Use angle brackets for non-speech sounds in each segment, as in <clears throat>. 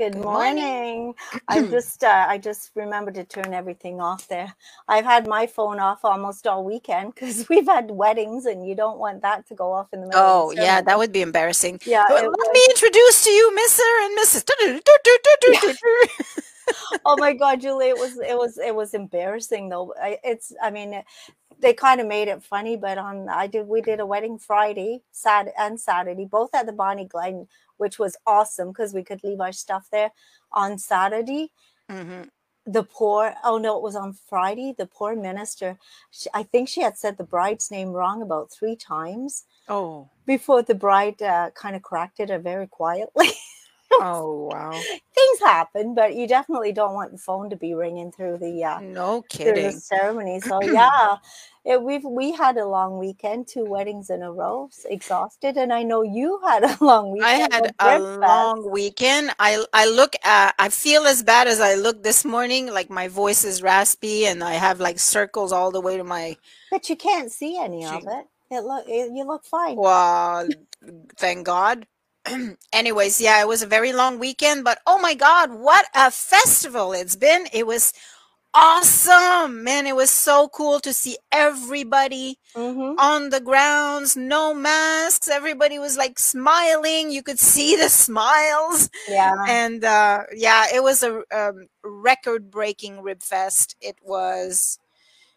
Good Good morning. I <clears throat> just uh, I just remembered to turn everything off there. I've had my phone off almost all weekend <laughs> because we've had weddings and you don't want that to go off in the middle of the Oh, yeah, that would be embarrassing. Yeah, Let was. me introduce to you, Mr. and Mrs. Oh my God, Julie, it was it was it was embarrassing though. I, it's I mean they kind of made it funny, but on I did we did a wedding Friday, Sat and Saturday, both at the Bonnie Glen, which was awesome because we could leave our stuff there on Saturday. Hmm the poor oh no it was on friday the poor minister she, i think she had said the bride's name wrong about three times Oh, before the bride uh, kind of corrected her very quietly <laughs> <laughs> oh, wow. things happen but you definitely don't want the phone to be ringing through the uh No kidding. ceremony so <clears throat> yeah it, we've we had a long weekend two weddings in a row exhausted and i know you had a <laughs> long weekend. I had a Fest. long weekend. I I look at, I feel as bad as I look this morning. Like my voice is raspy and I have like circles all the way to my but you can't see any of it it look it, you look fine Well, thank God. <clears throat> Anyways, yeah, it was a very long weekend, but oh my God, what a festival it's been. It was awesome, man. It was so cool to see everybody mm-hmm on the grounds, no masks. Everybody was like smiling. You could see the <laughs> smiles. yeah And uh, yeah, it was a um, record breaking rib fest. It was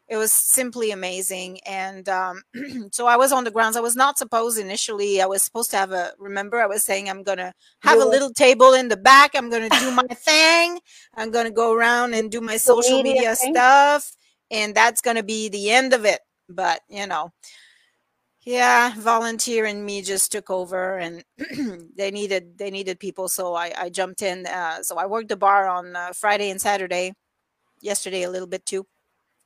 it was simply amazing and um, <clears throat> so i was on the grounds. I was not supposed initially i was supposed to have a remember i was saying i'm gonna have you a little table in the back i'm gonna do my thing i'm gonna go around and do my <laughs> social social media media stuff and that's gonna be the end of it but you know yeah volunteer and me just took over and <clears throat> they needed they needed people so i i jumped in uh, so i worked the bar on uh, friday and saturday yesterday a little bit too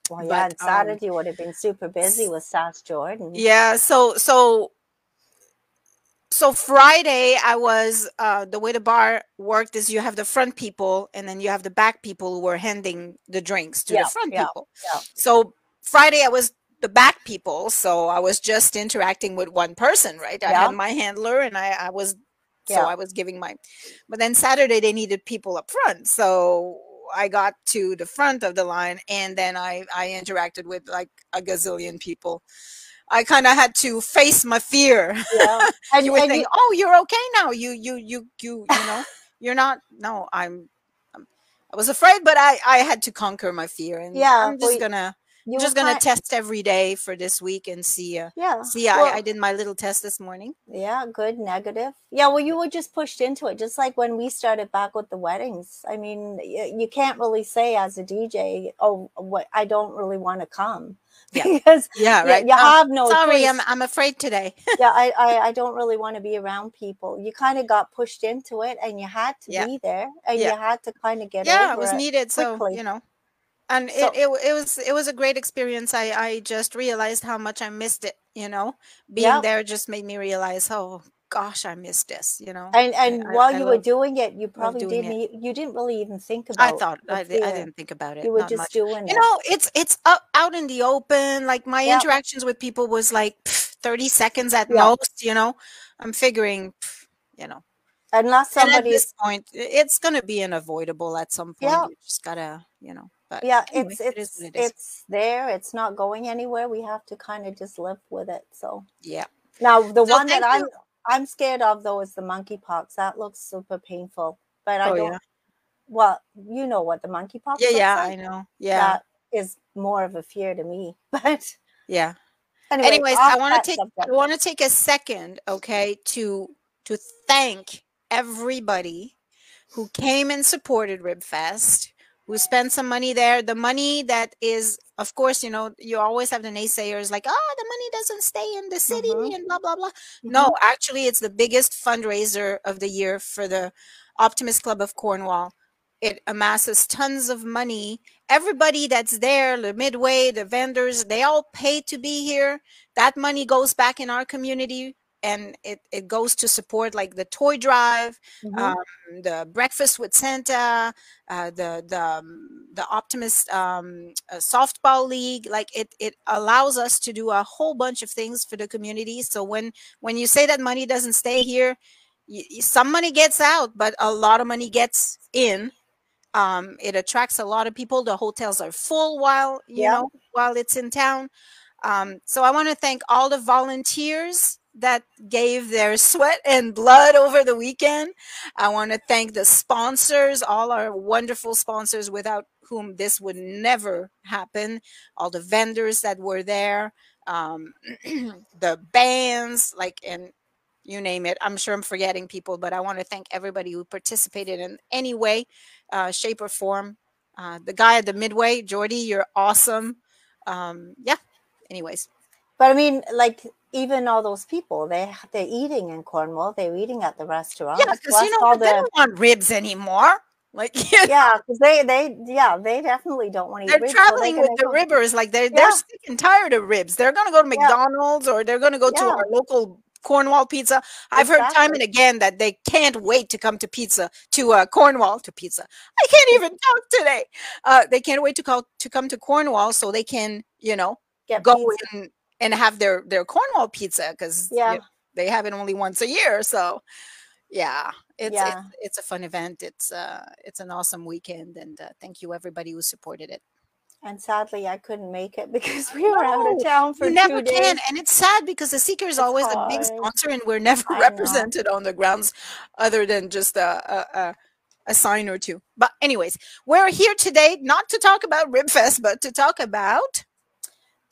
Well, yeah, but and um Saturday would have been super busy with Sass Jordan. yeah so so so friday i was uh the way the bar worked is you have the front people and then you have the back people who were handing the drinks to the front yeah, people yeah. so friday i was the back people so i was just interacting with one person right i had my handler and i i was so i was giving my but then saturday they needed people up front so i got to the front of the line and then i i interacted with like a gazillion people. I kind of had to face my fear. Yeah. <laughs> And you would and think you oh you're okay now. You you you you you know <laughs> you're not no i'm I'm- i was afraid but i i had to conquer my fear and yeah, i'm just y- gonna i'm you just gonna kind test every day for this week and see uh yeah. see i i did my little test this morning yeah, good, negative. Yeah, well, you were just pushed into it, just like when we started back with the weddings. I mean, you, you can't really say as a DJ, oh, what I don't really want to come <laughs> yeah because yeah you, right you oh have no sorry i'm i'm afraid today <laughs> Yeah, I, I, I don't really want to be around people. You kind of got pushed into it and you had to yeah be there and yeah you had to kind of get it. yeah it was it needed so you know and it, So, it wa- it was it was a great experience. I i just realized how much i missed it you know? Being yeah. there just made me realize oh gosh i missed this you know? And and i, while I you were doing it, you probably didn't it. you didn't really even think i about thought i, di- I didn't think about it You were not just much. doing you it. know it's it's up out in the open like my Yeah, interactions with people was like pff, 30 seconds at yeah. most you know? I'm figuring pff, you know? Unless and at this point it's going to be unavoidable at some point. Yeah, you just gotta you know but yeah. anyway It's it it's what it is there. It's not going anywhere. We have to kind of just live with it. So yeah now the so one that I'm you I'm scared of though is the monkeypox. That looks super painful. But I oh don't. yeah Well, you know what the yeah monkeypox looks yeah like. i know yeah That is more of a fear to me. <laughs> But yeah anyway, anyways i want to take i want to take a second okay to to thank everybody who came and supported ribfest who spend some money there the money that is of course you know you always have the naysayers like oh the money doesn't stay in the city Mm-hmm. and blah blah blah. Mm-hmm. no actually it's the biggest fundraiser of the year for the optimist club of cornwall. It amasses tons of money. Everybody that's there the midway the vendors they all pay to be here. That money goes back in our community and it, it goes to support like the toy drive Mm-hmm. um, the breakfast with santa uh, the the um, the optimist um, uh, softball league like it it allows us to do a whole bunch of things for the community so when when you say that money doesn't stay here some money gets out, but a lot of money gets in. Um, it attracts a lot of people. The hotels are full while you yeah. know while it's in town. Um, so I want to thank all the volunteers that gave their sweat and blood over the weekend. I want to thank the sponsors, all our wonderful sponsors without whom this would never happen. All the vendors that were there, um, <clears throat> the bands, like, and you name it. I'm sure I'm forgetting people, but I want to thank everybody who participated in any way, uh, shape, or form. Uh, the guy at the Midway, Jordy, you're awesome. Um, yeah. Anyways, but I mean, like even all those people, they they're eating in Cornwall. They're eating at the restaurant. Yeah, because you know they don't want ribs anymore. Like <laughs> yeah, because they they yeah they definitely don't want to. They're traveling so they with the ribbers. Like they're yeah. they're sick and tired of ribs. They're gonna go to McDonald's yeah. or they're gonna go yeah. to our local Cornwall pizza. I've exactly. heard time and again that they can't wait to come to pizza to uh, Cornwall to pizza. I can't even <laughs> talk today. Uh, they can't wait to call to come to Cornwall so they can you know Get go pizza. and and have their their Cornwall pizza because yeah. You know, they have it only once a year. So yeah, it's, yeah. it's it's a fun event. It's uh it's an awesome weekend, and uh, thank you everybody who supported it. And sadly, I couldn't make it <laughs> because we were out of town for you never days. can, and it's sad because the Seeker is always hard. a big sponsor, and we're never I <laughs> represented know. on the grounds other than just a, a, a a sign or two. But anyways, we're here today not to talk about Ribfest, but to talk about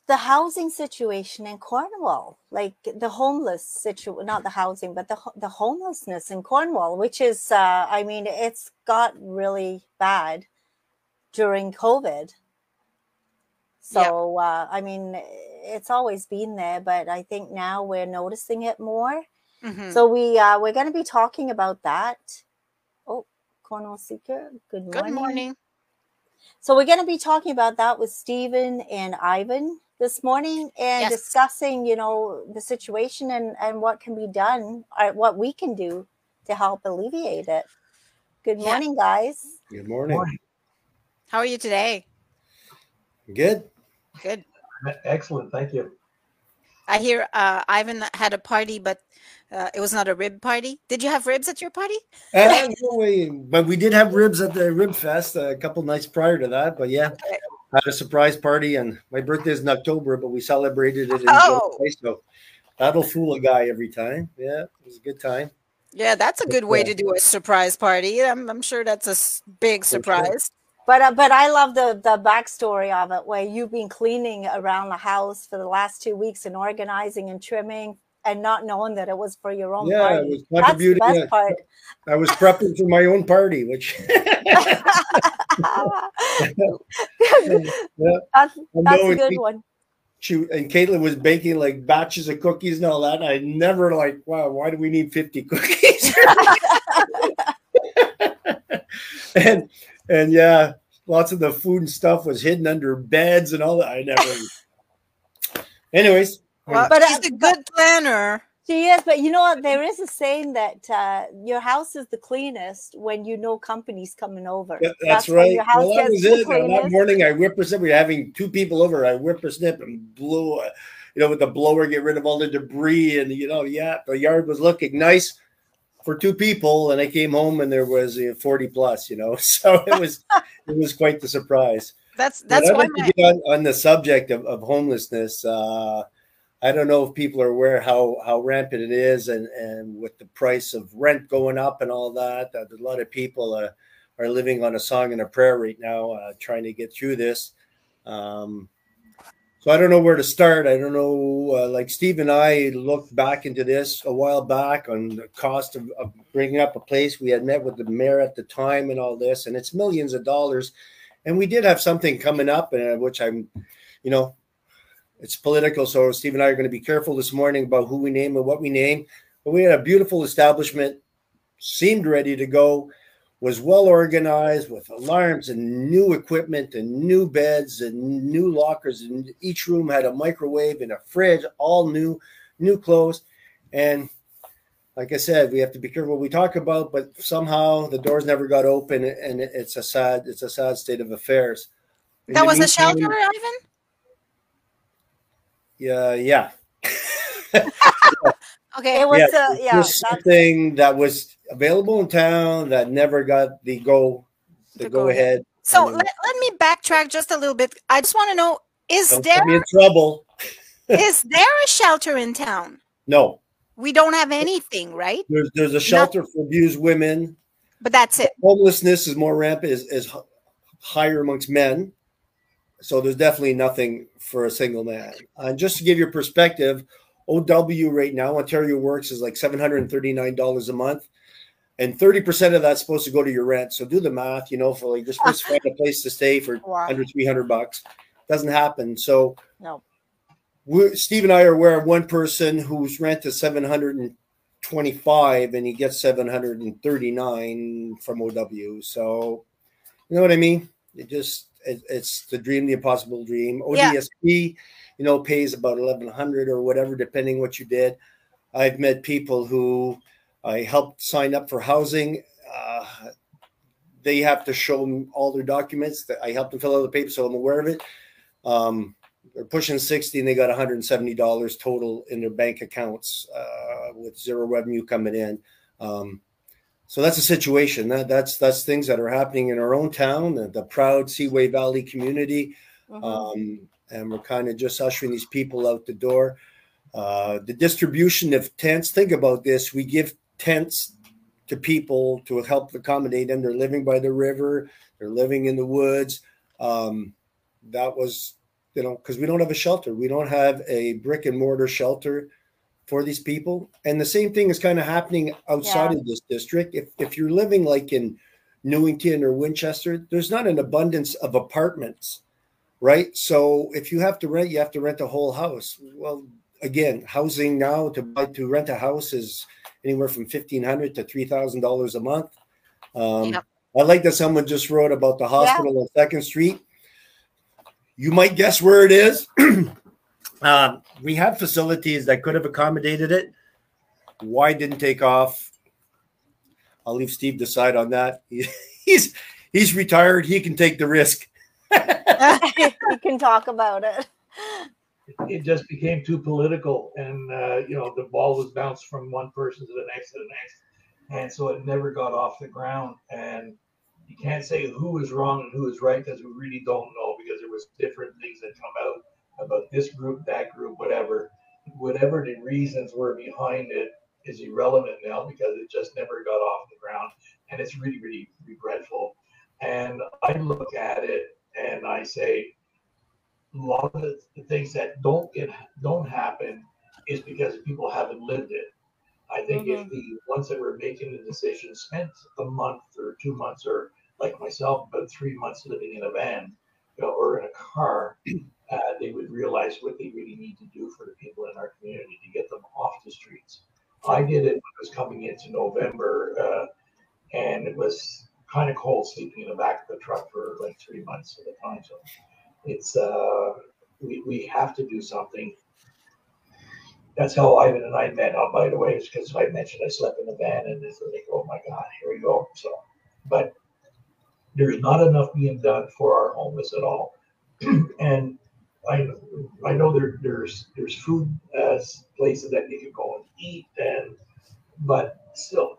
the housing situation in Cornwall, like the homeless situation, not the housing, but the the homelessness in Cornwall, which is, uh, I mean, it's got really bad during COVID. So, uh, I mean, it's always been there, but I think now we're noticing it more. Mm-hmm. So we uh, we're going to be talking about that. Oh, Cornwall Seeker. Good morning. Good morning. So we're going to be talking about that with Stephen and Ivan this morning and yes. discussing, you know, the situation and, and what can be done or what we can do to help alleviate it. Good morning, yeah. guys. Good morning. How are you today? Good. Good. Excellent. Thank you. I hear uh, Ivan had a party, but uh, it was not a rib party. Did you have ribs at your party? Uh, but we did have ribs at the Rib Fest a couple nights prior to that. But yeah, okay had a surprise party, and my birthday is in October, but we celebrated it in oh. July, so that'll fool a guy every time. Yeah, it was a good time. Yeah, that's a good way to do a surprise party. I'm, I'm sure that's a big surprise. But uh, but I love the the backstory of it, where you've been cleaning around the house for the last two weeks and organizing and trimming and not knowing that it was for your own yeah, party. It was That's the best part. I was prepping for my own party, which <laughs> yeah. That's, that's a good one. She and Caitlin was baking like batches of cookies and all that. I never like, wow, why do we need 50 cookies? <laughs> and and yeah, lots of the food and stuff was hidden under beds and all that. I never. <laughs> Anyways, well, but she's uh, a good planner. She is, but you know what? There is a saying that uh, your house is the cleanest when you know company's coming over. Yeah, that's, that's, right. Your house well, that was <laughs> it. That morning, I whippersnip. We are having two people over. I whippersnip and blew, uh, you know, with the blower, get rid of all the debris, and you know, yeah, the yard was looking nice for two people. And I came home and there was uh, forty plus. You know, <laughs> so it was it was quite the surprise. That's that's why my- on, on, the subject of, of homelessness. Uh, I don't know if people are aware how how rampant it is, and and with the price of rent going up and all that, that a lot of people uh, are living on a song and a prayer right now, uh, trying to get through this. Um, so I don't know where to start. I don't know. Uh, like Steve and I looked back into this a while back on the cost of, of bringing up a place. We had met with the mayor at the time and all this, and it's millions of dollars. And we did have something coming up, uh, which I'm, you know, it's political. So Steve and I are going to be careful this morning about who we name and what we name. But we had a beautiful establishment, seemed ready to go, was well organized with alarms and new equipment and new beds and new lockers. And each room had a microwave and a fridge, all new, new clothes. And like I said, we have to be careful what we talk about, but somehow the doors never got open and it's a sad, it's a sad state of affairs. In that was meantime, a shelter, Ivan? Yeah, yeah. <laughs> Okay. It was Yeah, uh, yeah. something that was available in town that never got the go, the The go go ahead. So let, let me backtrack just a little bit. I just want to know is don't there in trouble. <laughs> is there a shelter in town? No, We don't have anything, right? there's there's a shelter for abused women. But that's it. Homelessness is more rampant, is, is higher amongst men. So there's definitely nothing for a single man. And just to give you perspective, OW right now, Ontario Works is like $739 a month. And 30% of that's supposed to go to your rent. So do the math, you know, for like supposed <laughs> to find a place to stay for Wow. under 300 bucks. Doesn't happen. So No. we Steve and I are aware of one person whose rent is 725 and he gets 739 from OW. So you know what I mean? It just it, it's the dream, the impossible dream. Yeah. ODSP, you know, pays about 1100 or whatever, depending what you did. I've met people who I helped sign up for housing. Uh, they have to show them all their documents. That I helped them fill out the paper, so I'm aware of it. Um, they're pushing 60 and they got $170 total in their bank accounts uh, with zero revenue coming in. Um, so that's a situation that that's that's things that are happening in our own town, the, the proud Seaway Valley community, Mhm. um, and we're kind of just ushering these people out the door. Uh, the distribution of tents. Think about this: we give tents to people to help accommodate them. They're living by the river. They're living in the woods. Um, that was, you know, because we don't have a shelter. We don't have a brick and mortar shelter for these people. And the same thing is kind of happening outside Yeah. of this district. If if you're living like in Newington or Winchester, there's not an abundance of apartments, right? So if you have to rent, you have to rent a whole house. Well, again, housing now to buy to rent a house is anywhere from fifteen hundred to three thousand dollars a month. Um, Yep. I like that someone just wrote about the hospital on Second Street. You might guess where it is. <clears throat> um, we have facilities that could have accommodated it. Why didn't take off? I'll leave Steve decide on that. <laughs> he's he's retired. He can take the risk. <laughs> <laughs> you can talk about it. It just became too political, and uh, you know the ball was bounced from one person to the next to the next, and so it never got off the ground. And you can't say who is wrong and who is right because we really don't know because there was different things that come out about this group, that group, whatever. Whatever the reasons were behind it is irrelevant now because it just never got off the ground, and it's really, really regretful. And I look at it and I say, a lot of the, things that don't get don't happen is because people haven't lived it. I think if mm-hmm. the ones that were making the decision spent a month or two months or like myself, about three months living in a van you know, or in a car, they would realize what they really need to do for the people in our community to get them off the streets. I did it when it was coming into November, uh, and it was kind of cold sleeping in the back of the truck for like three months at a time. So it's uh, we, we have to do something. That's how Ivan and I met. Oh, by the way, it's because I mentioned I slept in the van, and it's like, oh my god, here we go. So, but there's not enough being done for our homeless at all, <clears throat> and I I know there there's there's food as places that they can go and eat, and but still,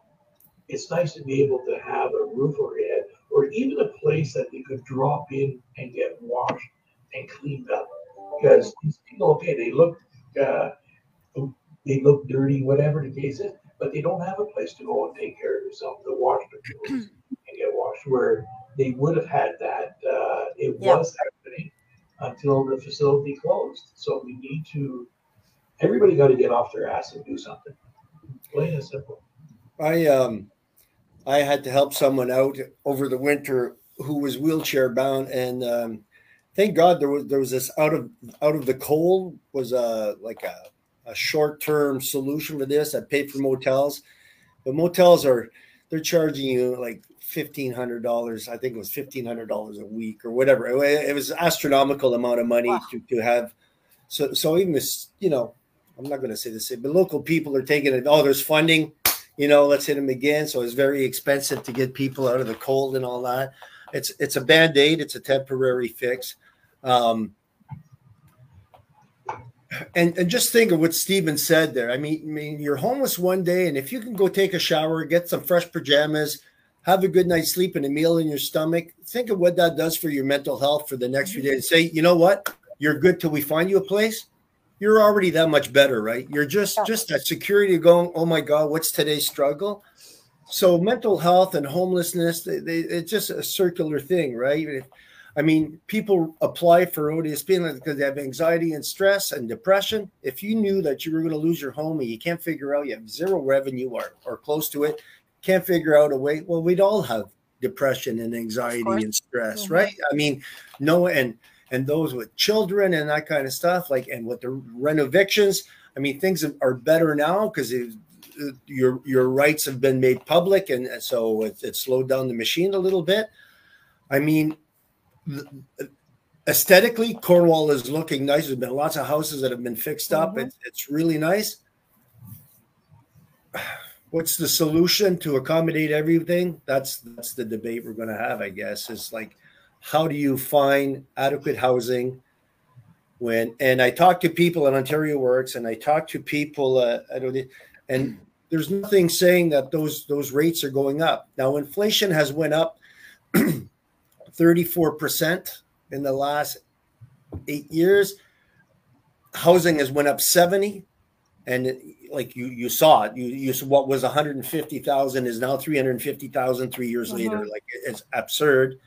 it's nice to be able to have a roof over your head, or even a place that they could drop in and get washed and cleaned up. Because these people, okay, they look uh, they look dirty, whatever the case is, but they don't have a place to go and take care of themselves, to wash their clothes <clears throat> and get washed. Where they would have had that, uh, it Yeah. was happening until the facility closed. So we need to. Everybody got to get off their ass and do something. Plain and simple. I um I had to help someone out over the winter who was wheelchair bound and um thank God there was there was this out of out of the cold was a like a, a short term solution for this. I paid for motels. But motels are they're charging you like fifteen hundred dollars. I think it was fifteen hundred dollars a week or whatever. It, it was astronomical amount of money Wow. to, to have so so even this, you know, I'm not gonna say this, but local people are taking it. Oh, there's funding you know, let's hit them again. So it's very expensive to get people out of the cold and all that. It's it's a band aid. It's a temporary fix. Um, and and just think of what Steven said there. I mean, I mean, you're homeless one day, and if you can go take a shower, get some fresh pajamas, have a good night's sleep, and a meal in your stomach, think of what that does for your mental health for the next few days. Say, you know what, you're good till we find you a place. You're already that much better, right? You're just just that security going. Oh my God, what's today's struggle? So mental health and homelessness, they, they, it's just a circular thing, right? I mean, people apply for ODSP because they have anxiety and stress and depression. If you knew that you were going to lose your home and you can't figure out, you have zero revenue or, or close to it, can't figure out a way, well, we'd all have depression and anxiety and stress, mm-hmm. right? I mean, no, and and those with children and that kind of stuff, like, and with the rent evictions, I mean, things are better now because your your rights have been made public, and so it, it slowed down the machine a little bit. I mean, aesthetically, Cornwall is looking nice. There's been lots of houses that have been fixed up. Mm-hmm. It's, it's really nice. What's the solution to accommodate everything? That's that's the debate we're going to have, I guess. Is like, how do you find adequate housing? When and I talk to people at Ontario Works, and I talk to people. Uh, I don't, and there's nothing saying that those those rates are going up. Now, inflation has went up <clears throat> 34% in the last eight years. Housing has went up 70. And it, like you, you saw it, you, you what was 150,000 is now 350,000 three years mm-hmm. later. Like it's absurd.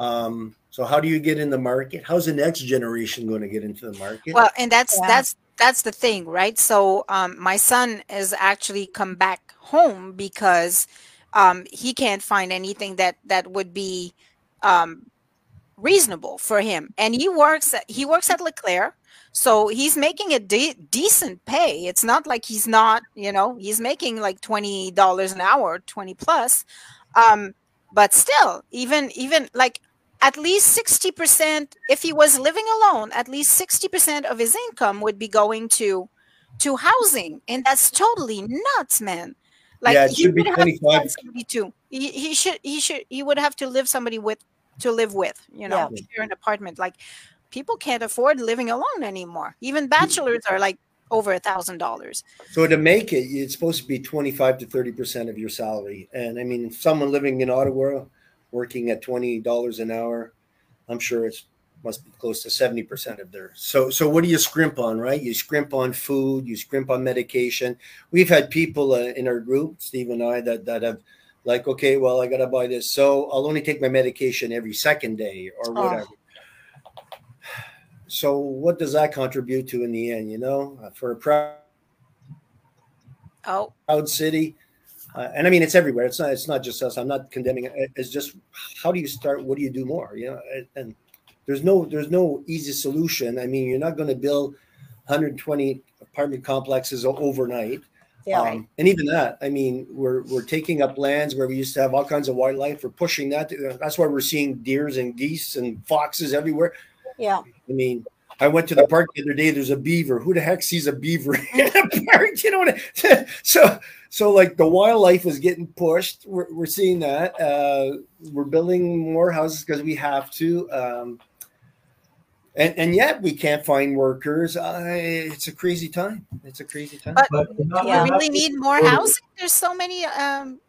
Um, so how do you get in the market? How's the next generation going to get into the market? Well, and that's yeah. that's that's the thing, right? So um, my son has actually come back home because um, he can't find anything that that would be um, reasonable for him. And he works at, he works at Leclerc, so he's making a de- decent pay. It's not like he's not, you know, he's making like twenty dollars an hour, twenty plus. Um, but still, even even like at least 60% if he was living alone at least 60% of his income would be going to to housing and that's totally nuts man like yeah, he would have to somebody too he, he should he should he would have to live somebody with to live with, you know, yeah. share an apartment. Like people can't afford living alone anymore. Even bachelors are like over a thousand dollars. So to make it, it's supposed to be 25 to 30 percent of your salary. And I mean, someone living in Ottawa working at $20 an hour, I'm sure it's must be close to 70% of their so so what do you scrimp on right you scrimp on food you scrimp on medication we've had people uh, in our group steve and i that that have like okay well i gotta buy this so i'll only take my medication every second day or oh. whatever oh. So what does that contribute to in the end you know uh, for a proud oh. proud city uh, and i mean it's everywhere it's not it's not just us i'm not condemning it it's just how do you start what do you do more you know and there's no there's no easy solution i mean you're not going to build 120 apartment complexes overnight yeah. Um, and even that, I mean, we're we're taking up lands where we used to have all kinds of wildlife. We're pushing that. To, that's why we're seeing deers and geese and foxes everywhere. Yeah. I mean, I went to the park the other day. There's a beaver. Who the heck sees a beaver <laughs> in a park? You know what? I, <laughs> so so like the wildlife is getting pushed. We're we're seeing that. Uh, we're building more houses because we have to. Um, and and yet we can't find workers. Uh, it's a crazy time. It's a crazy time. But, but yeah. we really need more housing. There's so many. Um,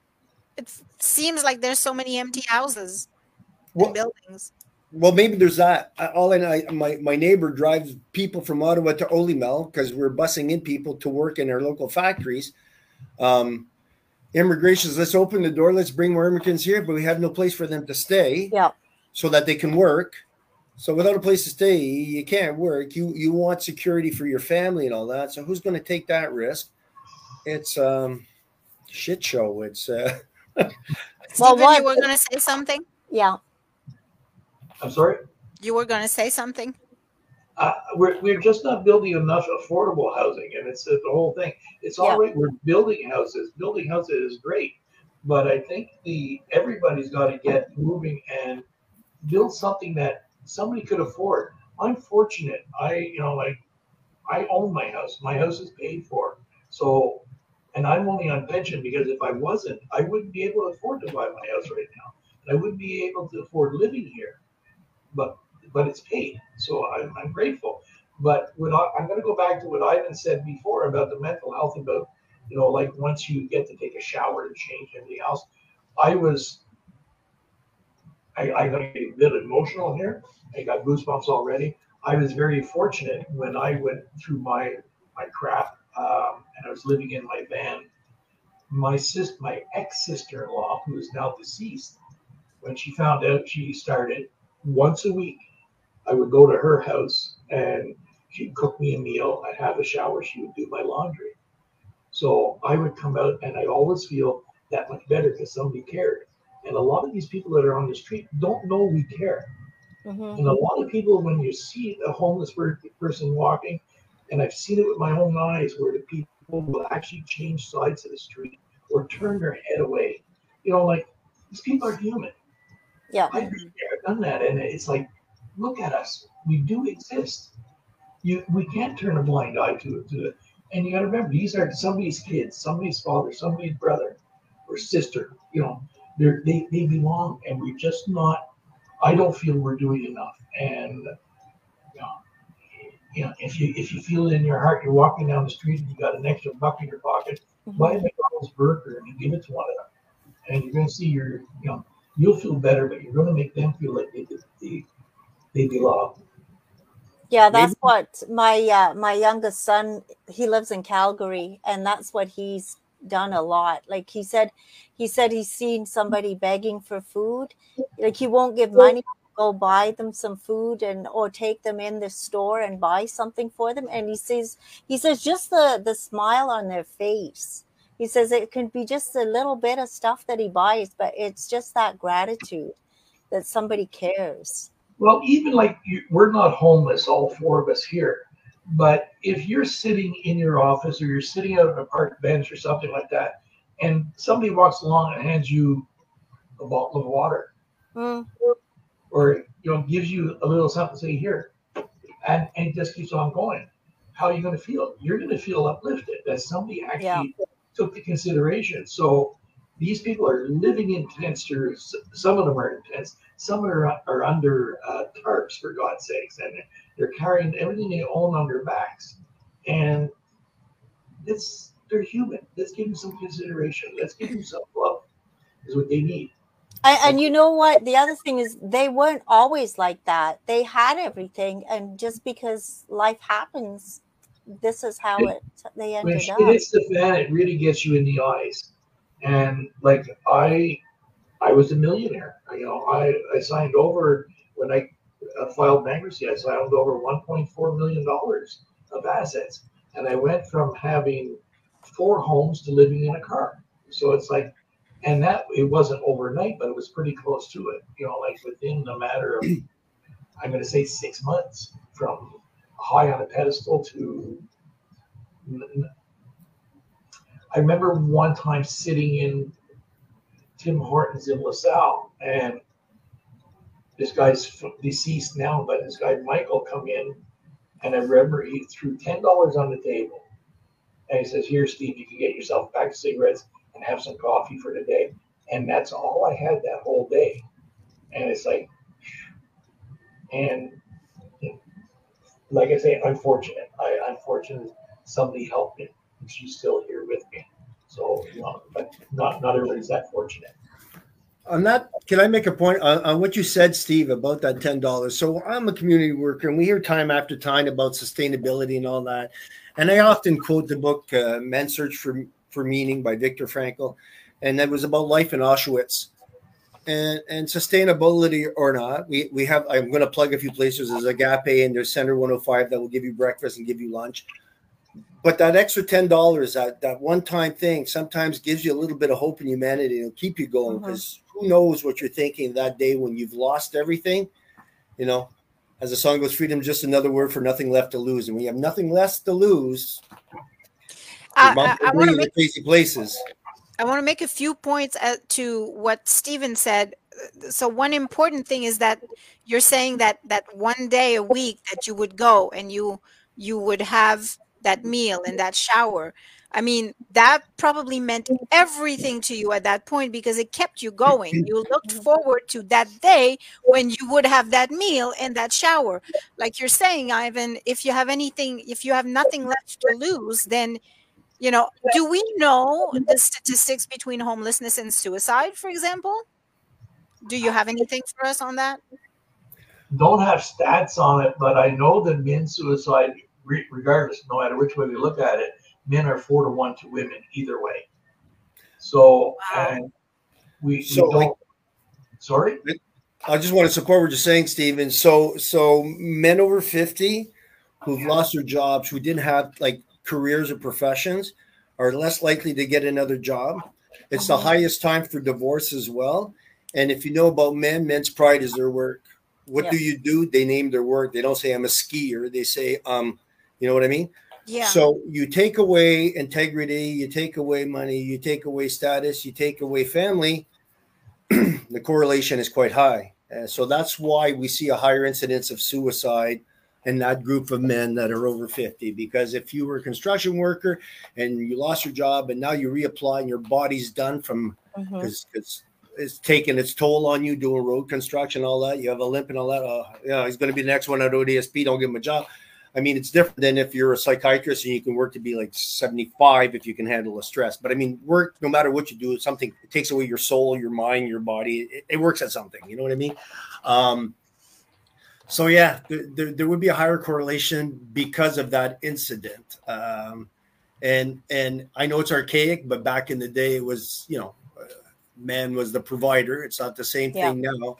it seems like there's so many empty houses well, buildings. Well, maybe there's that. All I my my neighbor drives people from Ottawa to Olymel because we're busing in people to work in our local factories. Um, immigrations. Let's open the door. Let's bring more immigrants here, but we have no place for them to stay. Yeah. So that they can work so without a place to stay, you can't work. You you want security for your family and all that. So who's going to take that risk? It's um shit show. It's uh <laughs> well, what you were going to say something? Yeah. I'm sorry. You were going to say something. Uh, we're, we're just not building enough affordable housing, and it's, the whole thing. It's all yeah. right. We're building houses. Building houses is great, but I think the everybody's got to get moving and build something that somebody could afford. I'm fortunate. I, you know, like I own my house. My house is paid for. So, and I'm only on pension because if I wasn't, I wouldn't be able to afford to buy my house right now. And I wouldn't be able to afford living here. But, but it's paid. So I'm, I'm grateful. But I, I'm going to go back to what Ivan said before about the mental health about, you know, like once you get to take a shower and change everything else. I was, I, I got a bit emotional here. I got goosebumps already. I was very fortunate when I went through my my crap um, and I was living in my van. My sis, my ex sister in law, who is now deceased, when she found out she started once a week, I would go to her house and she'd cook me a meal. I'd have a shower. She would do my laundry. So I would come out and I'd always feel that much better because somebody cared. And a lot of these people that are on the street don't know we care. Mhm. And a lot of people, when you see a homeless person walking, and I've seen it with my own eyes, where the people will actually change sides of the street or turn their head away. You know, like these people are human. Yeah. I've been there, done that, and it's like, look at us. We do exist. You, we can't turn a blind eye to it. To it. And you got to remember, these are somebody's kids, somebody's father, somebody's brother or sister. You know, they're, they they belong, and we're just not. I don't feel we're doing enough. And you know, you know, if you if you feel it in your heart, you're walking down the street and you got an extra buck in your pocket, mm-hmm. buy a McDonald's burger and you give it to one of them, and you're going to see your, you know, you'll feel better, but you're going to make them feel like they they, they belong. Yeah, that's Maybe- what my uh, my youngest son. He lives in Calgary, and that's what he's done a lot. Like he said, he said he's seen somebody begging for food. Like he won't give money, go buy them some food, and or take them in the store and buy something for them. And he says, he says just the the smile on their face. He says it can be just a little bit of stuff that he buys, but it's just that gratitude that somebody cares. Well, even like you, we're not homeless, all four of us here. But if you're sitting in your office or you're sitting out on a park bench or something like that, and somebody walks along and hands you a bottle of water, Mm, or you know gives you a little something, say here, and and it just keeps on going. How are you going to feel? You're going to feel uplifted that somebody actually took the consideration. So these people are living in tents. Or some of them are in tents. Some are are under uh, tarps, for God's sakes, and they're carrying everything they own on their backs. And it's they're human. Let's give them some consideration. Let's give them some love. Is what they need. And, and you know what? The other thing is they weren't always like that. They had everything, and just because life happens, this is how it they when ended shit up. hits the fan, it really gets you in the eyes. And like I, I was a millionaire. You know, I I signed over when I uh, filed bankruptcy. I signed over 1.4 million dollars of assets, and I went from having four homes to living in a car. So it's like, and that it wasn't overnight, but it was pretty close to it. You know, like within a matter of, <clears throat> I'm going to say six months from high on a pedestal to I remember one time sitting in Tim Hortons in LaSalle, and this guy's deceased now, but this guy Michael come in, and I remember he threw ten dollars on the table, and he says, "Here, Steve, you can get yourself of cigarettes and have some coffee for today." And that's all I had that whole day, and it's like, and like I say, I'm. I, I'm somebody helped me, and she's still here with me. So, you know, but not not everybody's that fortunate. on that can i make a point on, on what you said steve about that $10 so i'm a community worker and we hear time after time about sustainability and all that and i often quote the book uh, man's search for, for meaning by viktor frankl and that was about life in auschwitz and and sustainability or not we we have i'm going to plug a few places there's agape and there's center 105 that will give you breakfast and give you lunch but that extra ten dollars, that that one time thing, sometimes gives you a little bit of hope in humanity and it'll keep you going. Uh-huh. Because who knows what you're thinking that day when you've lost everything? You know, as the song goes, freedom just another word for nothing left to lose. And we have nothing less to lose, mom I, I want to make to crazy places. I want to make a few points to what Stephen said. So one important thing is that you're saying that that one day a week that you would go and you you would have that meal and that shower. I mean that probably meant everything to you at that point because it kept you going. You looked forward to that day when you would have that meal and that shower. Like you're saying ivan if you have anything if you have nothing left to lose then you know do we know the statistics between homelessness and suicide for example? Do you have anything for us on that? Don't have stats on it but i know that men suicide regardless no matter which way we look at it men are four to one to women either way. So wow. and we, so we don't like, sorry? I just want to support what you're saying stephen so so men over 50 who've yeah. lost their jobs who didn't have like careers or professions are less likely to get another job. It's the mm-hmm. highest time for divorce as well. And if you know about men, men's pride is their work. What yeah. do you do? They name their work. They don't say I'm a skier. They say um, you know what I mean? Yeah. So you take away integrity, you take away money, you take away status, you take away family. <clears throat> the correlation is quite high. Uh, so that's why we see a higher incidence of suicide in that group of men that are over 50 because if you were a construction worker and you lost your job and now you reapply and your body's done from because mm-hmm. it's it's taking its toll on you doing road construction all that you have a limp and all that uh, yeah he's going to be the next one at odsp don't give him a job. I mean it's different than if you're a psychiatrist and you can work to be like 75 if you can handle the stress. But i mean work no matter what you do something it takes away your soul your mind your body it, it works at something you know what i mean? Um so yeah, there, there would be a higher correlation because of that incident. Um, and and I know it's archaic, but back in the day, it was you know, man was the provider. It's not the same yeah. thing now.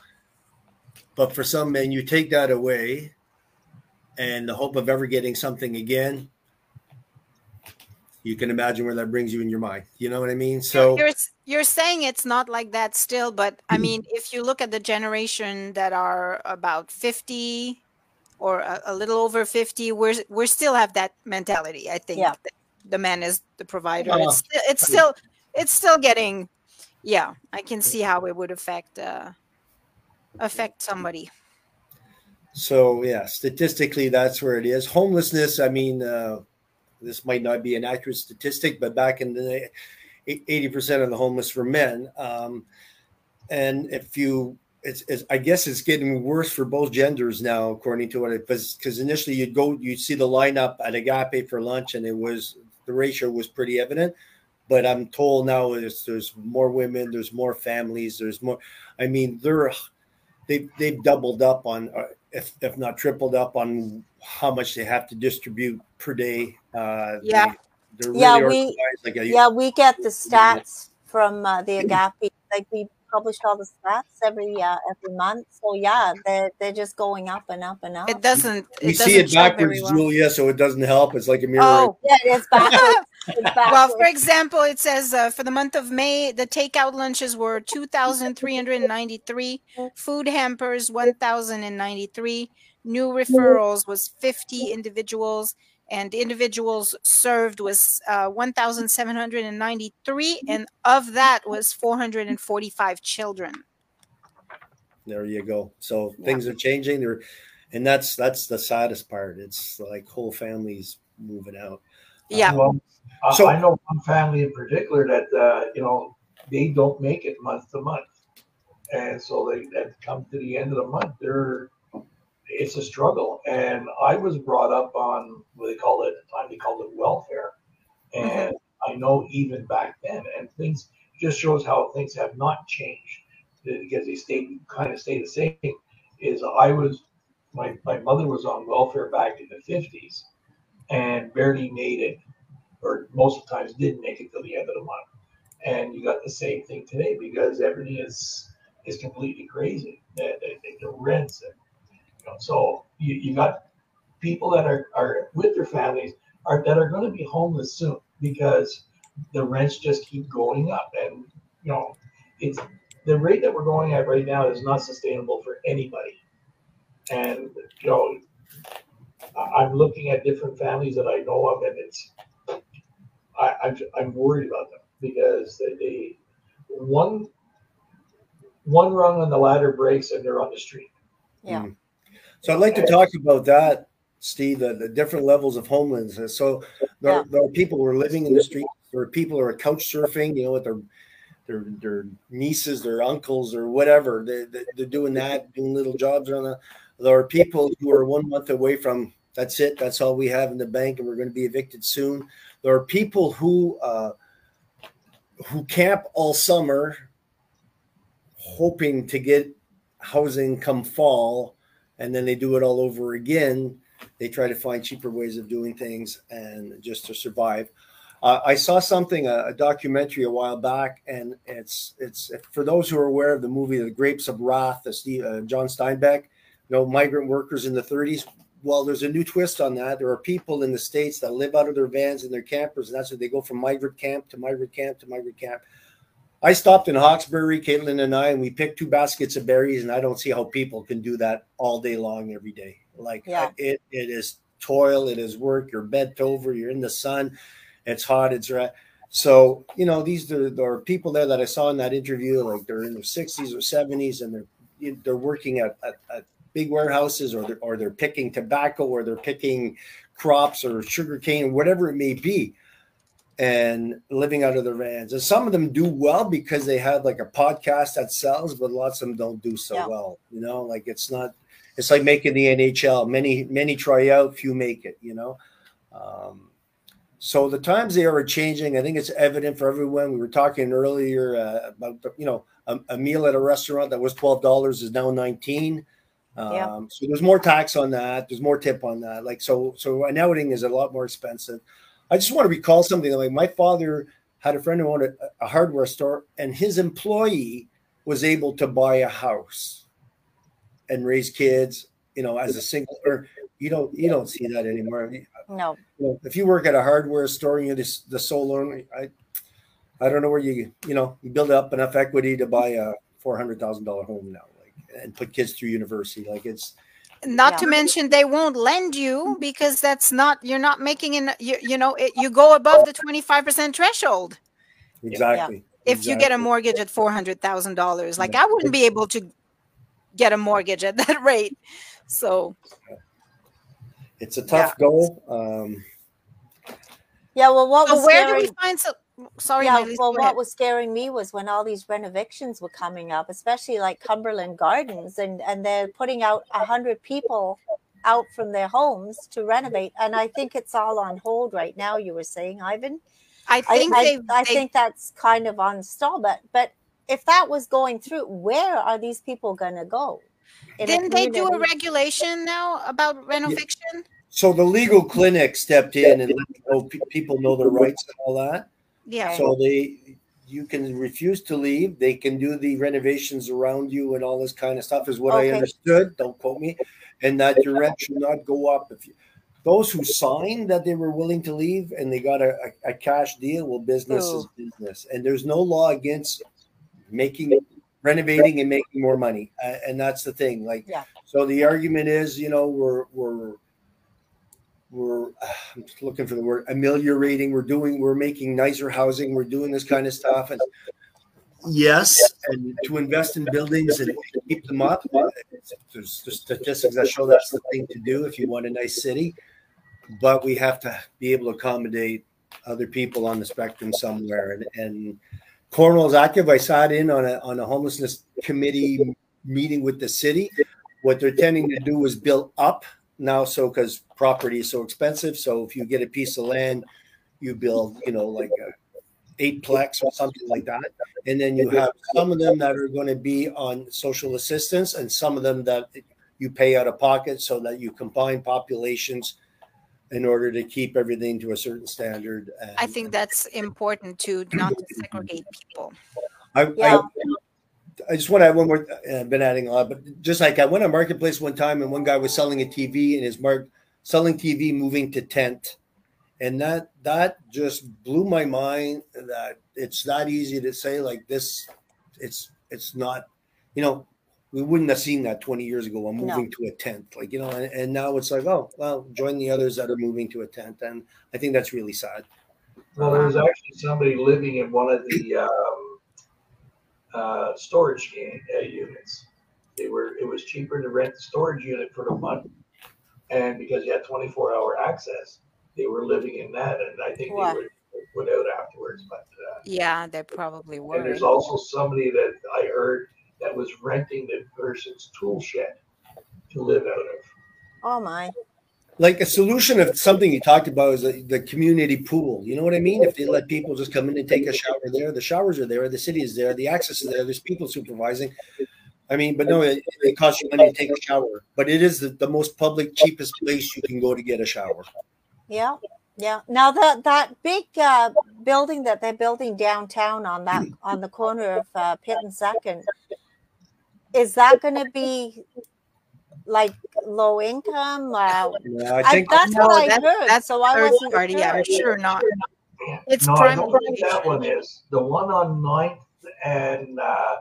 But for some men, you take that away, and the hope of ever getting something again you can imagine where that brings you in your mind. You know what I mean? So you're, you're saying it's not like that still, but I mean, if you look at the generation that are about 50 or a, a little over 50, we're, we still have that mentality. I think yeah. the man is the provider. Uh, it's, it's still, it's still getting, yeah, I can see how it would affect, uh, affect somebody. So yeah, statistically, that's where it is. Homelessness. I mean, uh, this might not be an accurate statistic, but back in the 80% of the homeless were men. Um, and if you, it's, it's, I guess it's getting worse for both genders now, according to what it was. Because initially you'd go, you'd see the lineup at Agape for lunch, and it was the ratio was pretty evident. But I'm told now there's, there's more women, there's more families, there's more. I mean, they're they they've doubled up on, uh, if if not tripled up on how much they have to distribute per day. Uh, yeah, they, really yeah, we like a, yeah we get the <laughs> stats from uh, the <laughs> Agape. Like we publish all the stats every uh, every month. So yeah, they're they're just going up and up and up. It doesn't. It we doesn't see it backwards, well. Julia, so it doesn't help. It's like a mirror. Oh, yeah, it's <laughs> backwards. well, for example, it says uh, for the month of May, the takeout lunches were 2,393, food hampers 1,093, new referrals was 50 individuals, and individuals served was uh, 1,793, and of that was 445 children. There you go. So yeah. things are changing. There, and that's that's the saddest part. It's like whole families moving out. Yeah. Well, so I know one family in particular that uh, you know they don't make it month to month, and so they that come to the end of the month, they're it's a struggle. And I was brought up on what they call it at the time they called it welfare, mm-hmm. and mm-hmm. I know even back then, and things just shows how things have not changed because they stay kind of stay the same. Is I was my my mother was on welfare back in the fifties and barely made it or most of the times didn't make it till the end of the month. And you got the same thing today because everything is is completely crazy. The, the, the rents and so you, you got people that are, are with their families are that are going to be homeless soon because the rents just keep going up and you know it's the rate that we're going at right now is not sustainable for anybody and you know i'm looking at different families that i know of and it's I, I'm, I'm worried about them because they, they one one rung on the ladder breaks and they're on the street. Yeah. Mm. So I'd like to talk about that Steve, the, the different levels of homelessness. So there, Yeah. there are people who are living in the streets. There are people who are couch surfing, you know, with their their their nieces, their uncles, or whatever. They, they, they're doing that, doing little jobs on the. There are people who are one month away from that's it. That's all we have in the bank, and we're going to be evicted soon. There are people who uh, who camp all summer, hoping to get housing come fall, and then they do it all over again. They try to find cheaper ways of doing things and just to survive. Uh, I saw something, a, a, documentary a while back, and it's it's for those who are aware of the movie The Grapes of Wrath, the Steve, uh, John Steinbeck, you know, migrant workers in the 30s. Well, there's a new twist on that. There are people in the states that live out of their vans and their campers, and that's where they go from migrant camp to migrant camp to migrant camp. I stopped in Hawkesbury, Caitlin and I, and we picked two baskets of berries, and I don't see how people can do that all day long every day. Like Yeah. it, it is toil, it is work. You're bent over, you're in the sun, it's hot, it's right. So you know these are there are people there that I saw in that interview, like they're in their 60s or 70s, and they're they're working at, at, at big warehouses, or they're, or they're picking tobacco, or they're picking crops or sugarcane, whatever it may be and living out of their vans. And some of them do well because they have like a podcast that sells, but lots of them don't do so Yeah. well. You know, like it's not. It's like making the NHL. Many many try out, few make it. You know. Um, so the times they are changing. I think it's evident for everyone. We were talking earlier uh, about you know a, a meal at a restaurant that was twelve dollars is now nineteen. Um, Yeah. So there's more tax on that. There's more tip on that. Like so, so an outing is a lot more expensive. I just want to recall something. Like my father had a friend who owned a, a hardware store, and his employee was able to buy a house and raise kids. You know, as a single, or you don't you don't see that anymore. No. You know, if you work at a hardware store and you're the, the sole owner, I I don't know where you you know you build up enough equity to buy a four hundred thousand dollar home now, like and put kids through university. Like it's Not to mention they won't lend you because that's not you're not making an you, you know it, you go above the 25% threshold. Exactly. If you get a mortgage at $400,000 like I wouldn't be able to get a mortgage at that <laughs> rate. So It's a tough goal. Um, Yeah. Well, what so was where do we find so sorry yeah, Maëlys, well, what was scaring me was when all these renovations were coming up, especially like Cumberland Gardens, and and they're putting out a hundred people out from their homes to renovate, and I think it's all on hold right now. You were saying, Ivan. I I think I, they I they- think that's kind of on stall, but but if that was going through, where are these people going to go? Didn't they do a regulation now about renoviction so the legal clinic stepped in and let people know their rights and all that. Yeah So they, you can refuse to leave. They can do the renovations around you and all this kind of stuff. Is what I understood. Don't quote me. And that your rent should not go up if you. Those who signed that they were willing to leave and they got a, a, a cash deal, well, business is business, and there's no law against making renovating and making more money, uh, and that's the thing. Like, Yeah. so the argument is, you know, we're we're we're <sighs> I'm just looking for the word ameliorating. We're doing we're making nicer housing. We're doing this kind of stuff, and yes, and to invest in buildings and keep them up. There's, there's statistics that show that's the thing to do if you want a nice city, but we have to be able to accommodate other people on the spectrum somewhere. And, and Cornwall's active. I sat in on a on a homelessness committee meeting with the city. What they're tending to do is build up now, so because property is so expensive. So if you get a piece of land, you build, you know, like uh, a eightplex or something like that, and then you have some of them that are going to be on social assistance, and some of them that you pay out of pocket, so that you combine populations in order to keep everything to a certain standard. And, I think that's important to not to segregate people I, Yeah. I, I just want to add one more. uh, I've been adding a lot, but just like I went on marketplace one time, and one guy was selling a TV, and his mark selling TV moving to tent, and that that just blew my mind. That it's that easy to say like this. It's it's not, you know, we wouldn't have seen that 20 years ago. I'm No. moving to a tent, like you know, and, and now it's like, oh well, join the others that are moving to a tent, and I think that's really sad. Well, there was actually somebody living in one of the um, uh, storage uh, units. They were. It was cheaper to rent the storage unit for the month and because you had 24 hour access, they were living in that, and I think Wow. they were put out afterwards. But uh, Yeah, they probably were. and there's also somebody that I heard that was renting the person's tool shed to live out of. Oh my. Like a solution of something you talked about is the, the community pool. You know what I mean? If they let people just come in and take a shower there, the showers are there, the city is there, the access is there, there's people supervising. I mean, but no, it, it costs you money to take a shower, but it is the, the most public, cheapest place you can go to get a shower. Yeah. Yeah. Now that that big uh, building that they're building downtown on that on the corner of uh, Pitt and Second, is that going to be like low income? Uh, Yeah, I I, that's No, what I that's- heard. that's so I Third wasn't party, sure. I'm sure not. It's no, I prime don't think that location. one is. The one on 9th and uh,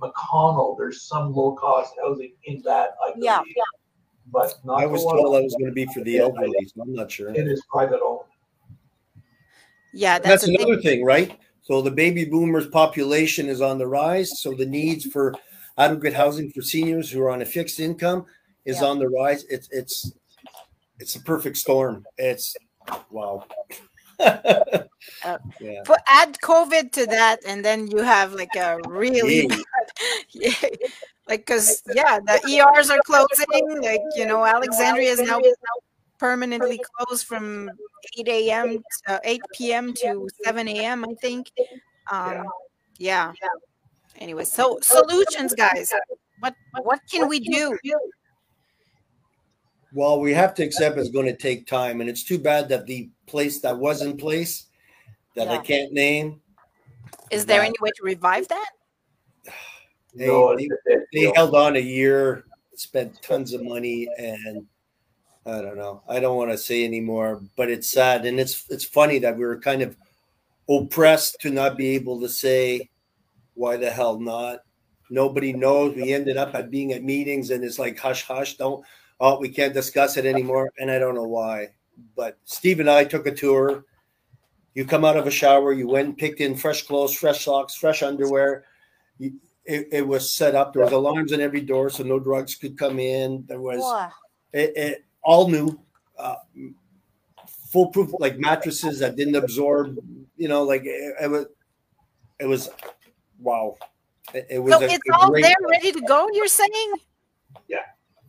McConnell, there's some low cost housing in that, I believe. Yeah, But not I was one told on- I was going to be for the elderly. so I'm not sure. It is private owned. Yeah, That's, that's, another big, thing, right? So the baby boomers population is on the rise. So the needs for adequate housing for seniors who are on a fixed income is Yeah. on the rise. It's it's it's a perfect storm. It's wow. <laughs> yeah. put add COVID to that, and then you have like a really <laughs> Yeah. bad, like because yeah, the ERs are closing. Like you know, Alexandria is now permanently closed from 8 a.m. to 8 p.m. to 7 a.m. I think. Um, yeah. Anyway, so solutions, guys. What what can we do? Well, we have to accept it's going to take time, and it's too bad that the place that was in place that I can't name Is there Yeah. any way to revive that? they, No, they, it's a bit- they held on a year, spent tons of money, and I don't know. I don't want to say anymore, but it's sad, and it's it's funny that we were kind of oppressed to not be able to say why the hell not. Nobody knows. We ended up at being at meetings, and it's like hush hush. Don't oh we can't discuss it anymore, and I don't know why. But Steve and I took a tour. You come out of a shower, you went and picked in fresh clothes, fresh socks, fresh underwear. You, it, it was set up. There was alarms on every door, so no drugs could come in. There was Wow. it, it all new, uh, foolproof like mattresses that didn't absorb. You know, like it, it was, it was, wow. It, it was. So a- it's a all great- there, ready to go. You're saying?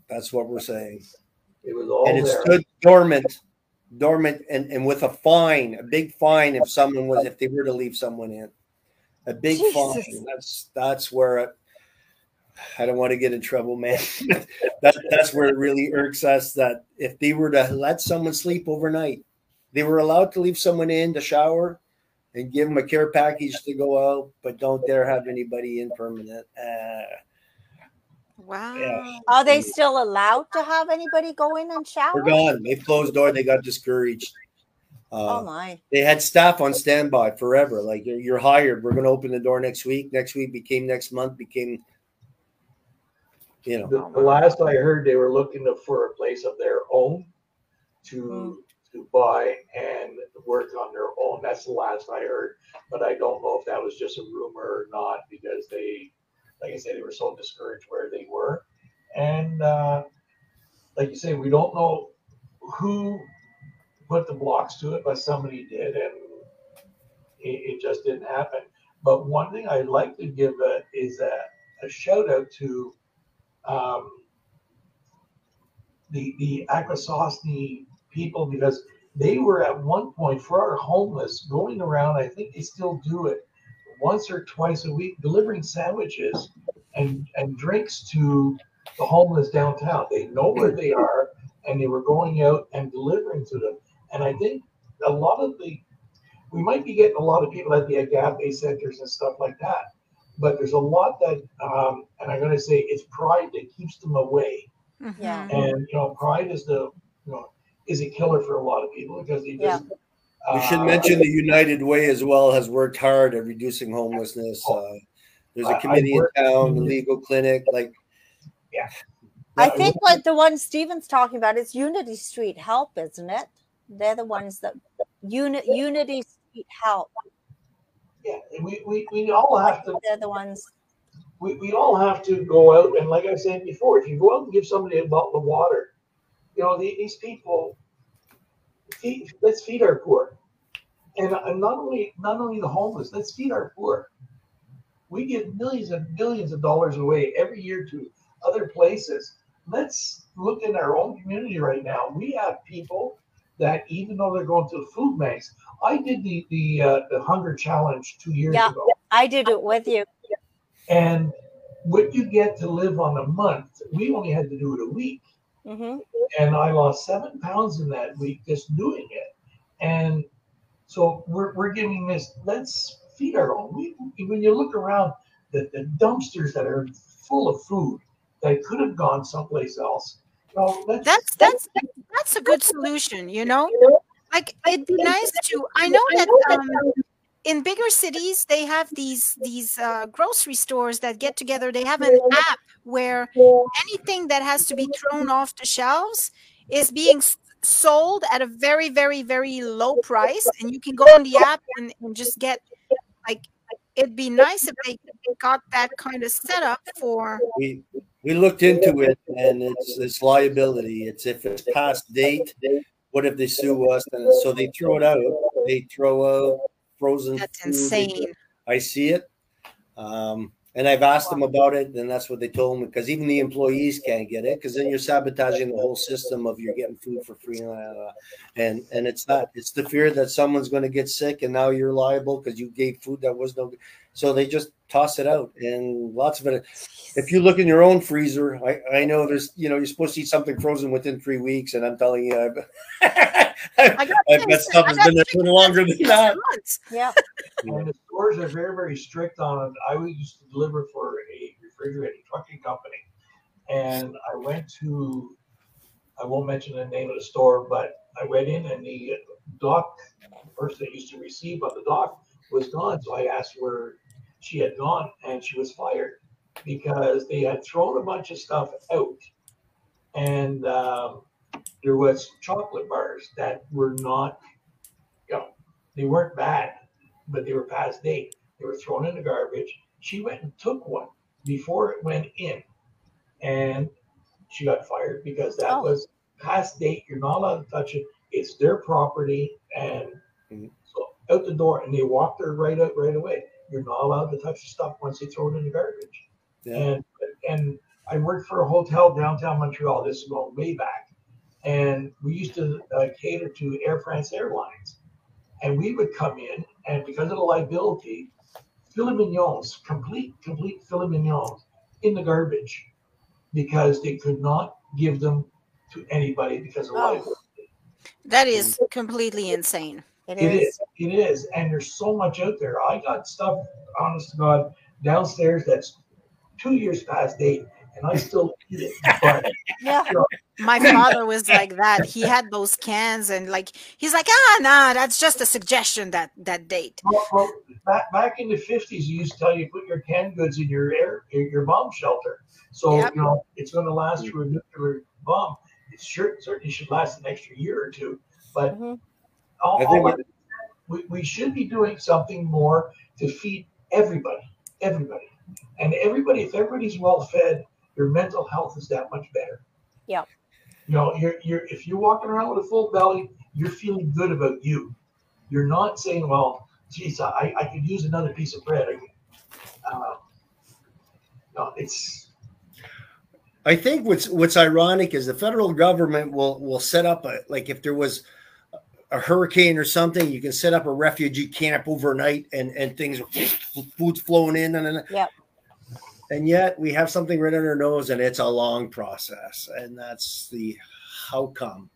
That's what we're saying, It was all and it there. stood dormant, dormant, and and with a fine, a big fine if someone was if they were to leave someone in, a big fine. That's that's where. It, I don't want to get in trouble, man. <laughs> that, that's where it really irks us that if they were to let someone sleep overnight, they were allowed to leave someone in to shower and give them a care package to go out, but don't dare have anybody in permanent. Uh, Wow. Are they still allowed to have anybody go in and shower? we're gone. They closed door. They got discouraged. Uh, Oh my. they had staff on standby forever. Like you're, you're hired. We're going to open the door next week. Next week became next month. Became, you know, The, the last I heard, they were looking to- for a place of their own to to buy and work on their own. That's the last I heard, but I don't know if that was just a rumor or not because they, like I said, they were so discouraged where they were, and uh, like you say, we don't know who put the blocks to it, but somebody did, and it, it just didn't happen. But one thing I'd like to give a, is a, a shout out to um, the the Akwesasne people because they were at one point for our homeless going around. I think they still do it once or twice a week, delivering sandwiches and and drinks to the homeless downtown. They know where they are, and they were going out and delivering to them. And I think a lot of the we might be getting a lot of people at the agape centers and stuff like that but there's a lot that, um, and I'm going to say it's pride that keeps them away. Yeah. Mhm. And you know, pride is the, you know, is a killer for a lot of people because they Yeah. Just. We should uh, mention the United Way as well has worked hard at reducing homelessness. Uh, there's a committee in town, the legal clinic. Like, I think what the one Steven's talking about is Unity Street Help, isn't it? They're the ones that Uni, Unity Street Help. Yeah, and we, we, we all have to They're the ones. we, we all have to go out and like I said before, if you go out and give somebody a bottle of water, you know, the, these people, feed, let's feed our poor. And, and not only not only the homeless, let's feed our poor. We give millions and millions of dollars away every year to other places. Let's look in our own community right now. We have people that even though they're going to the food banks, I did the the, uh, the hunger challenge two years Yeah. ago, I did it with you. and what you get to live on a month, we only had to do it a week, hmm and I lost seven pounds in that week just doing it. And so we're we're giving this. Let's feed our own. We, when you look around, the, the dumpsters that are full of food that could have gone someplace else. Know, let's, That's that's that's a good solution, you know. Like it'd be nice to. I know that um, in bigger cities they have these these uh, grocery stores that get together. They have an app where anything that has to be thrown off the shelves is being sold at a very very very low price, and you can go on the app and, and just get like. It'd be nice if they got that kind of setup for We we looked into it, and it's it's liability. It's if it's past date. What if they sue us? And so they throw it out. They throw out frozen. that's food. insane. I see it. Um, and I've asked them about it, and that's what they told me because even the employees can't get it because then you're sabotaging the whole system of you're getting food for free, uh, and and it's not. It's the fear that someone's going to get sick, and now you're liable because you gave food that was no. good. So they just toss it out, and lots of it. If you look in your own freezer, I, I know there's you know you're supposed to eat something frozen within three weeks, and I'm telling you, I've <laughs> I got I've got stuff that's been there for longer than that. months. Yeah. And the stores are very, very strict on it. I used to deliver for a refrigerated trucking company. And I went to, I won't mention the name of the store, but I went in and the dock, the person that used to receive on the dock was gone. So I asked where she had gone and she was fired because they had thrown a bunch of stuff out. And um, there was chocolate bars that were not, you know, they weren't bad but they were past date. They were thrown in the garbage. She went and took one before it went in, and she got fired because that Oh. was past date. You're not allowed to touch it. It's their property, and Mhm. so out the door. And they walked her right out right away. You're not allowed to touch the stuff once they throw it in the garbage. Yeah. And and I worked for a hotel downtown Montreal. This is going way back, and we used to uh, cater to Air France Airlines and we would come in and because of the liability, filet mignons, complete, complete filet mignons in the garbage because they could not give them to anybody because of Oh. liability. That is completely insane. It It is. is, it is, and there's so much out there. I got stuff, honest to God, downstairs that's two years past date, and I still eat it. <laughs> But Yeah. My father was like that. He had those cans and like he's like, ah, nah, that's just a suggestion that that date. well, well, back back in the fifties, you used to tell you put your canned goods in your air your bomb shelter. So Yep. you know it's going to last through a nuclear bomb. It sure certainly should last an extra year or two. But Mhm. All, I think all that- we, we should be doing something more to feed everybody, everybody, and everybody. If everybody's well fed, your mental health is that much better. Yep. You know, you're you're if you're walking around with a full belly, you're feeling good about you. You're not saying, "Well, geez, I, I could use another piece of bread." I, uh, no, it's I think what's what's ironic is the federal government will will set up a like if there was a hurricane or something, you can set up a refugee camp overnight and and things food's flowing in and and Yep. and yet we have something right under our nose and it's a long process. And that's the how come.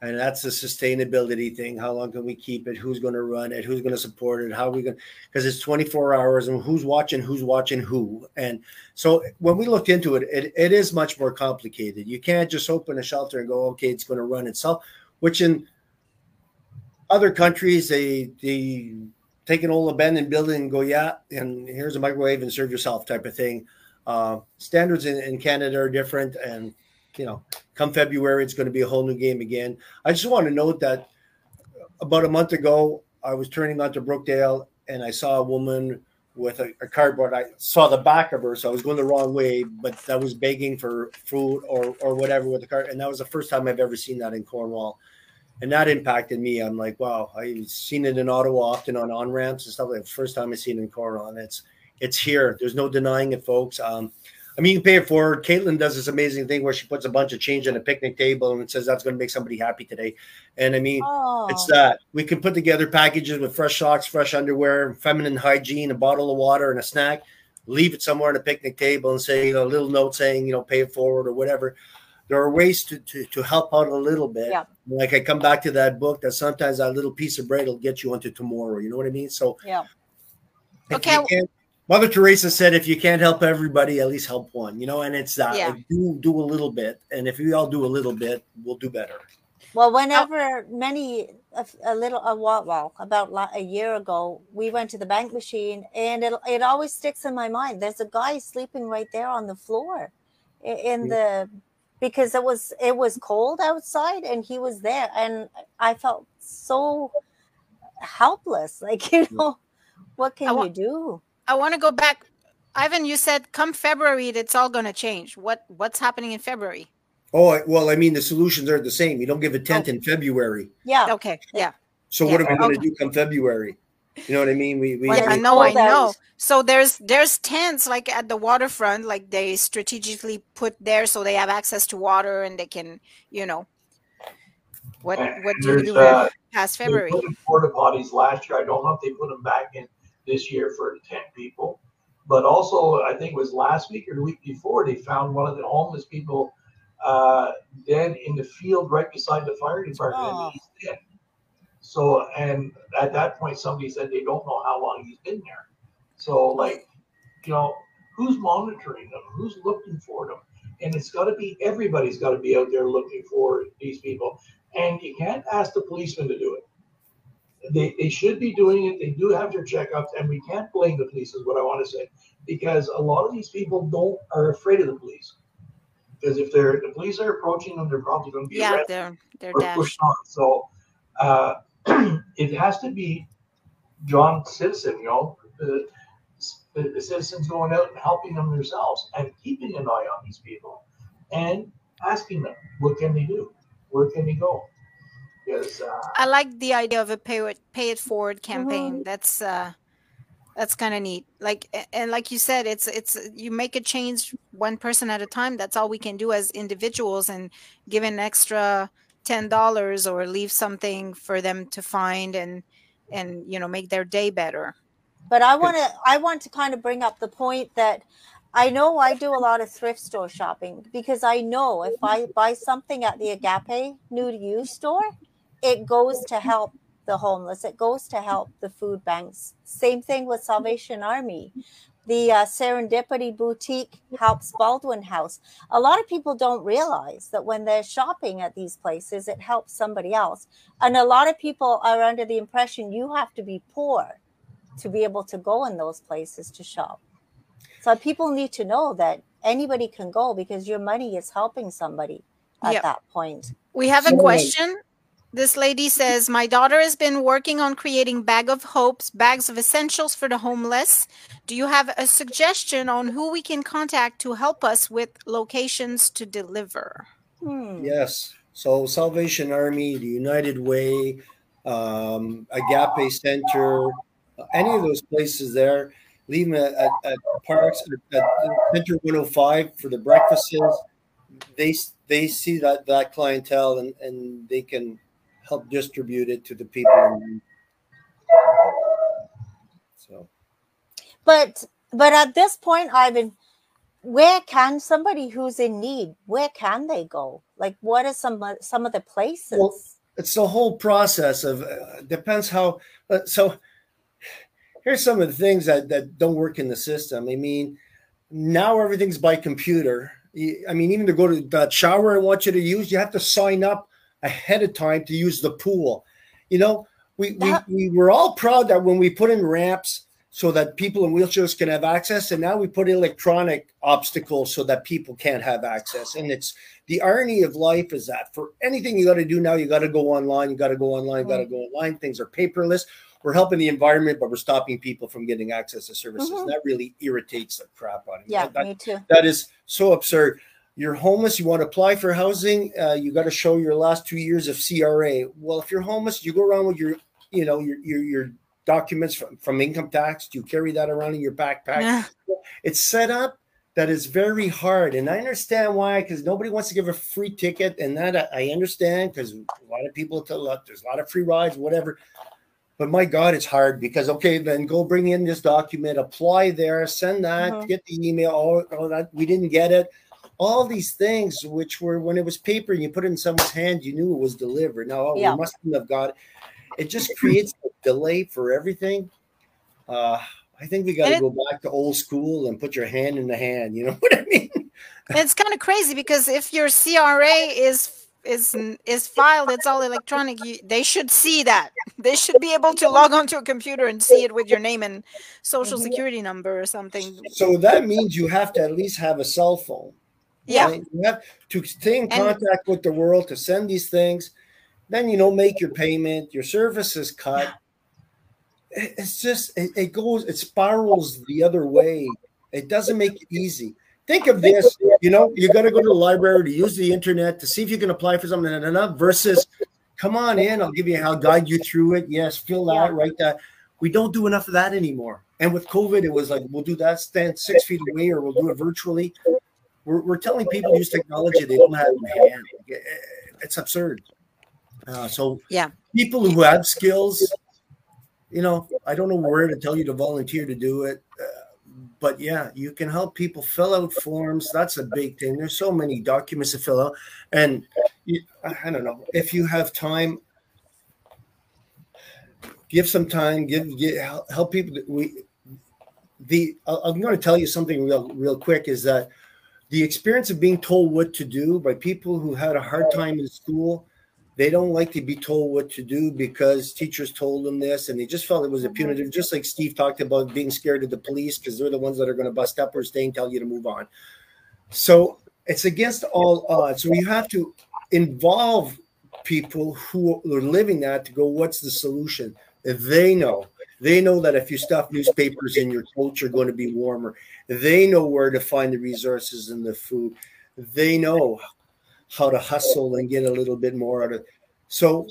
And that's the sustainability thing. How long can we keep it? Who's going to run it? Who's going to support it? How are we going because it's 24 hours and who's watching who's watching who? And so when we looked into it, it, it is much more complicated. You can't just open a shelter and go, okay, it's going to run itself. Which in other countries, they they take an old abandoned building and go, yeah, and here's a microwave and serve yourself type of thing. Uh, standards in, in Canada are different, and you know, come February, it's going to be a whole new game again. I just want to note that about a month ago, I was turning onto Brookdale and I saw a woman with a, a, cardboard. I saw the back of her, so I was going the wrong way, but I was begging for food or or whatever with the card, and that was the first time I've ever seen that in Cornwall, and that impacted me. I'm like, wow, I've seen it in Ottawa often on on ramps and stuff like. That. First time I seen it in and it's it's here. There's no denying it, folks. Um, I mean, you can pay it forward. Caitlin does this amazing thing where she puts a bunch of change on a picnic table and says that's going to make somebody happy today. And I mean, oh. it's that we can put together packages with fresh socks, fresh underwear, feminine hygiene, a bottle of water, and a snack. Leave it somewhere on a picnic table and say you know, a little note saying you know pay it forward or whatever. There are ways to to, to help out a little bit. Yeah. Like I come back to that book that sometimes that little piece of bread will get you onto tomorrow. You know what I mean? So yeah. Okay. Mother Teresa said, "If you can't help everybody, at least help one." You know, and it's that yeah. like, do do a little bit, and if we all do a little bit, we'll do better. Well, oh. whenever many a, a little a while, well, about a year ago, we went to the bank machine, and it it always sticks in my mind. There's a guy sleeping right there on the floor, in yeah. the because it was it was cold outside, and he was there, and I felt so helpless. <laughs> Like you mm. know, what can you do? I want to go back. Ivan, you said come February, it's all going to change. What what's happening in February? Oh well, I mean the solutions are the same. You don't give a tent oh. in February. Yeah. Okay. Yeah. So yeah. what are we going to okay. do come February? You know what I mean? We, we yeah, I know, I know. So there's there's tents like at the waterfront, like they strategically put there so they have access to water and they can, you know. What what do you do uh, past February? Porta potties last year. I don't know if they put them back in this year for 10 people. But also, I think it was last week or the week before, they found one of the homeless people uh, dead in the field right beside the fire department. Oh. So, and at that point, somebody said they don't know how long he's been there. So, like, you know, who's monitoring them? Who's looking for them? And it's got to be everybody's got to be out there looking for these people. And you can't ask the policeman to do it they, they should be doing it. They do have their checkups, and we can't blame the police, is what I want to say, because a lot of these people don't are afraid of the police. Because if they're the police are approaching them, they're probably going to be yeah, they're they're or pushed on. So uh, <clears throat> it has to be John Citizen, you know, the, the, the citizens going out and helping them themselves and keeping an eye on these people and asking them, what can they do? Where can they go? because uh, I like the idea of a pay it pay it forward campaign. Mm-hmm. That's uh, that's kind of neat. Like and like you said, it's it's you make a change one person at a time. That's all we can do as individuals, and give an extra ten dollars or leave something for them to find and and you know make their day better. But I want to I want to kind of bring up the point that I know I do a lot of thrift store shopping because I know if I buy something at the Agape new to you store, it goes to help the homeless. It goes to help the food banks. Same thing with salvation army the uh, serendipity boutique helps baldwin house. A lot of people don't realize that when they're shopping at these places it helps somebody else. And a lot of people are under the impression you have to be poor to be able to go in those places to shop. So people need to know that anybody can go because your money is helping somebody at yep. that point. We have a question this lady says, My daughter has been working on creating bag of hopes, bags of essentials for the homeless. Do you have a suggestion on who we can contact to help us with locations to deliver? Hmm. Yes. So Salvation Army, the United Way, um, Agape Center, any of those places there, leave them at, at, at Parks, at, at Center 105 for the breakfasts. They, they see that, that clientele and, and they can help distribute it to the people. So, but but at this point, Ivan, where can somebody who's in need where can they go? Like, what are some some of the places? Well, it's the whole process of uh, depends how. Uh, so here's some of the things that that don't work in the system. I mean, now everything's by computer. I mean, even to go to that shower I want you to use, you have to sign up ahead of time to use the pool. You know, we, that- we, we were all proud that when we put in ramps so that people in wheelchairs can have access, and now we put electronic obstacles so that people can't have access. And it's the irony of life is that for anything you got to do now, you got to go online, you got to go online, you got to go online. Things are paperless. we're helping the environment, but we're stopping people from getting access to services. Mhm. That really irritates the crap out of me. Yeah, that- me too. that is so absurd. You're homeless. You want to apply for housing. Uh, you got to show your last two years of CRA. Well, if you're homeless, you go around with your, you know, your your, your documents from, from income tax. Do you carry that around in your backpack? Yeah. It's set up that is very hard, and I understand why. Because nobody wants to give a free ticket, and that I, I understand. Because a lot of people tell us there's a lot of free rides, whatever. But my God, it's hard because okay, then go bring in this document, apply there, send that, Mhm. get the email. Oh, oh, that we didn't get it. All these things, which were when it was paper and you put it in someone's hand, you knew it was delivered. Now, oh, Yeah. we mustn't have got it. It just creates a delay for everything. Uh, I think we got to go back to old school and put your hand in the hand. You know <laughs> what I mean? it's kind of crazy because if your CRA is is is filed, it's all electronic. You, they should see that. They should be able to log onto a computer and see it with your name and social Mhm. security number or something. So that means you have to at least have a cell phone. Yeah, right? You have to stay in And- contact with the world to send these things. Then you know, make your payment. Your service is cut. It- It's just it, it goes it spirals the other way. It doesn't make it easy. Think of this. You know, you got to go to the library to use the internet to see if you can apply for something. and da, Versus, come on in. I'll give you. I'll guide you through it. Yes, fill that. Yeah. Write that. We don't do enough of that anymore. And with COVID, it was like we'll do that. Stand six feet away, or we'll do it virtually we're, we're telling people to use technology they don't have in hand. It's absurd. Uh, so Yeah. people who have skills, you know, I don't know where to tell you to volunteer to do it, uh, but yeah, you can help people fill out forms. That's a big thing. There's so many documents to fill out, and you, I don't know if you have time. Give some time. Give, give help- help people. that We the I'm going to tell you something real real quick is that the experience of being told what to do by people who had a hard time in school they don't like to be told what to do because teachers told them this and they just felt it was a mm-hmm. punitive just like steve talked about being scared of the police because they're the ones that are going to bust up or stay and tell you to move on. So it's against all odds. So you have to involve people who are living that to go what's the solution? If they know they know that if you stuff newspapers in your coach you're going to be warmer they know where to find the resources and the food. They know how to hustle and get a little bit more out of. So,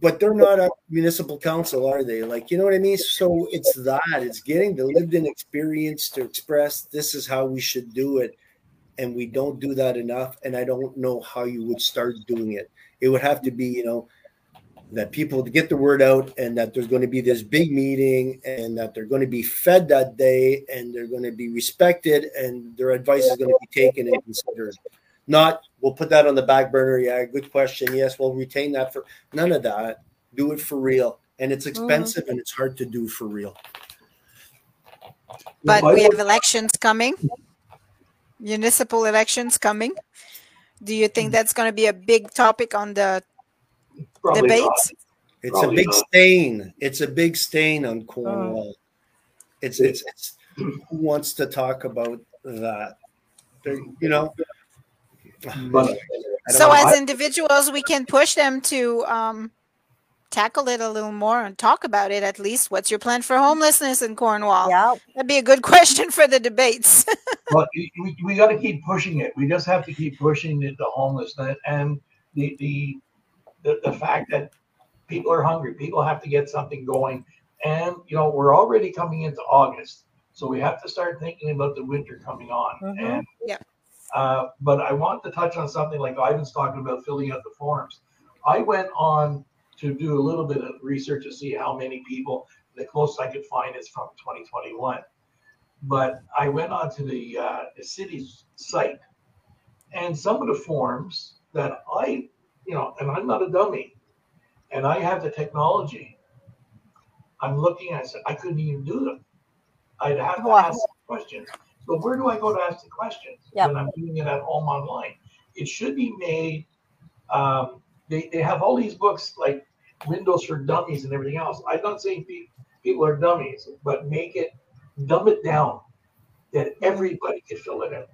but they're not a municipal council, are they? Like, you know what I mean? So it's that it's getting the lived-in experience to express this is how we should do it, and we don't do that enough. And I don't know how you would start doing it. It would have to be, you know, that people to get the word out and that there's going to be this big meeting and that they're going to be fed that day and they're going to be respected and their advice is going to be taken and considered. Not we'll put that on the back burner. Yeah, good question. Yes, we'll retain that for none of that. Do it for real. And it's mm-hmm. expensive and it's hard to do for real. but we have elections coming, municipal elections coming. Do you think mm. that's going to be a big topic on the probably not. debates? It's a big not. stain. It's a big stain on Cornwall. It's, it's it's who wants to talk about that? There- you know. But So, know. as individuals, we can push them to um, tackle it a little more and talk about it at least. What's your plan for homelessness in Cornwall? Yeah. That'd be a good <laughs> question for the debates. <laughs> but we, we, we got to keep pushing it. We just have to keep pushing the, the homelessness and the, the the the fact that people are hungry. People have to get something going, and you know we're already coming into August, so we have to start thinking about the winter coming on. Mhm. And Yeah. Uh, but I want to touch on something like Ivan's talking about filling out the forms. I went on to do a little bit of research to see how many people. The closest I could find is from 2021 but I went onto the, uh, the city's site, and some of the forms that I, you know, and I'm not a dummy, and I have the technology. I'm looking. I said I couldn't even do them. I'd have to Wow. ask questions. But where do I go to ask the questions Yep. when I'm doing it at home online? It should be made. Um, they, they have all these books like Windows for Dummies and everything else. I'm not saying pe- people are dummies, but make it dumb it down that everybody can fill it out,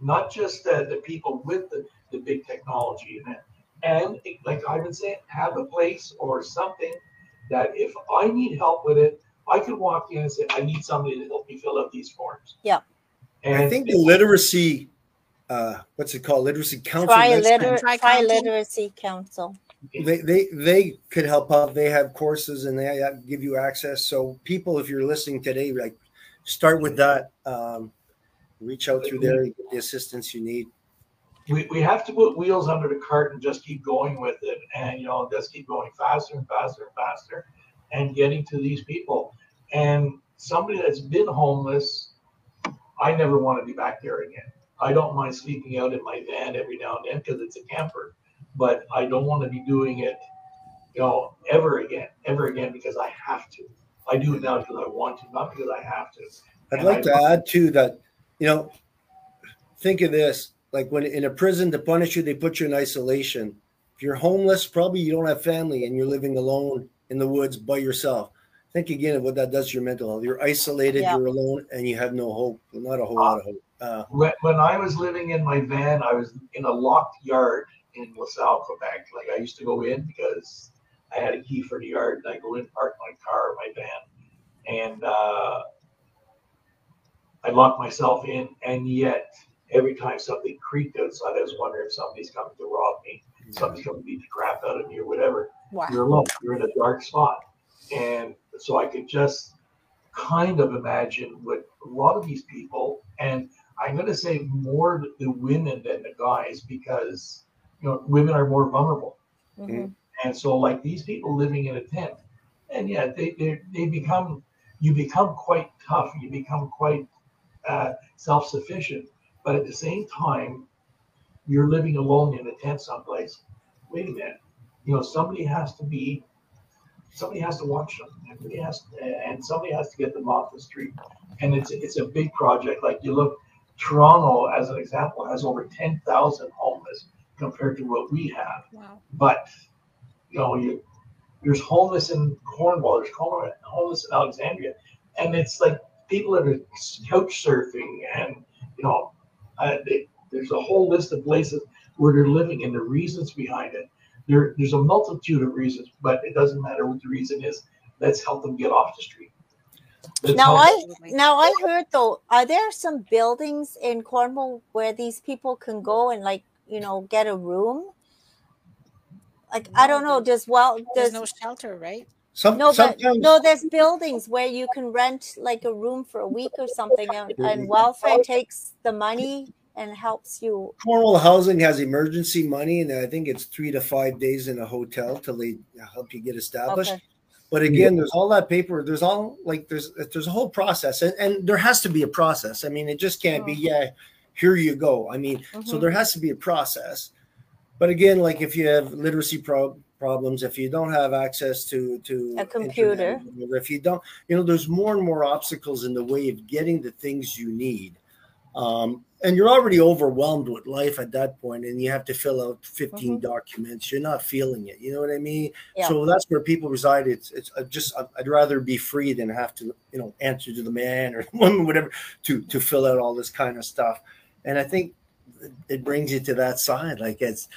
not just the, the people with the, the big technology in it. And like Ivan said, have a place or something that if I need help with it, I could walk in and say, I need somebody to help me fill out these forms. Yeah. And I think the literacy, uh, what's it called? Literacy council. Tri next time, Tri-County. literacy council. they, they they could help out. They have courses and they uh, give you access. So people, if you're listening today, like start with that. Um, reach out through there, get the assistance you need. We, we have to put wheels under the cart and just keep going with it and you know just keep going faster and faster and faster and getting to these people. And somebody that's been homeless i never want to be back there again. I don't mind sleeping out in my van every now and then because it's a camper but i don't want to be doing it you know ever again ever again because i have to. I do it now because i want to not because i have to. I'd And like I- to add too that, you know, think of this like when in a prison to punish you, they put you in isolation. If you're homeless, probably you don't have family and you're living alone in the woods by yourself. Think again of what that does to your mental health. You're isolated, Yeah. you're alone, and you have no hope. Well, not a whole lot of hope. Uh, when, when I was living in my van, I was in a locked yard in LaSalle, Quebec. Like I used to go in because I had a key for the yard, and I go in, park my car, or my van, and uh, I locked myself in. And yet, every time something creaked outside, I was wondering if somebody's coming to rob me, somebody's coming to beat the crap out of me, or whatever Wow. you're alone. You're in a dark spot. And so I could just kind of imagine what a lot of these people, and I'm going to say more the women than the guys because, you know, women are more vulnerable. Mhm. And so, like these people living in a tent, and yeah, they, they, they become, you become quite tough. You become quite uh, self sufficient. But at the same time, you're living alone in a tent someplace. Wait a minute. You know, somebody has to be, somebody has to watch them. Somebody has, and somebody has to get them off the street. And it's it's a big project. Like you look, Toronto, as an example, has over ten thousand homeless compared to what we have. Wow. But you know, you there's homeless in Cornwall, there's hom- homeless in Alexandria, and it's like people that are couch surfing, and you know, uh, they, there's a whole list of places where they're living and the reasons behind it. There, there's a multitude of reasons, but it doesn't matter what the reason is. Let's help them get off the street. Let's Now I Absolutely. now I heard though, are there some buildings in Cornwall where these people can go and like you know get a room? Like I don't know. Does well There's does no shelter, right? Some, no, but no, there's buildings where you can rent like a room for a week or something, and, and welfare takes the money and helps you. Cornwall Housing has emergency money, and I think it's three to five days in a hotel till they help you get established. Okay. But again, there's all that paper. There's all like there's there's a whole process, and, and there has to be a process. I mean, it just can't be Mhm. yeah, here you go. I mean, so Mhm. there has to be a process. But again, like if you have literacy pro- problems, if you don't have access to to A computer. internet, if you don't, you know, there's more and more obstacles in the way of getting the things you need. Um, and you're already overwhelmed with life at that point, and you have to fill out 15 Mhm. documents. You're not feeling it. You know what I mean? Yeah. So that's where people reside. It's it's uh, just I'd- I'd rather be free than have to you know answer to the man or <laughs> the woman, whatever, to to fill out all this kind of stuff. And I think it brings you to that side. Like it's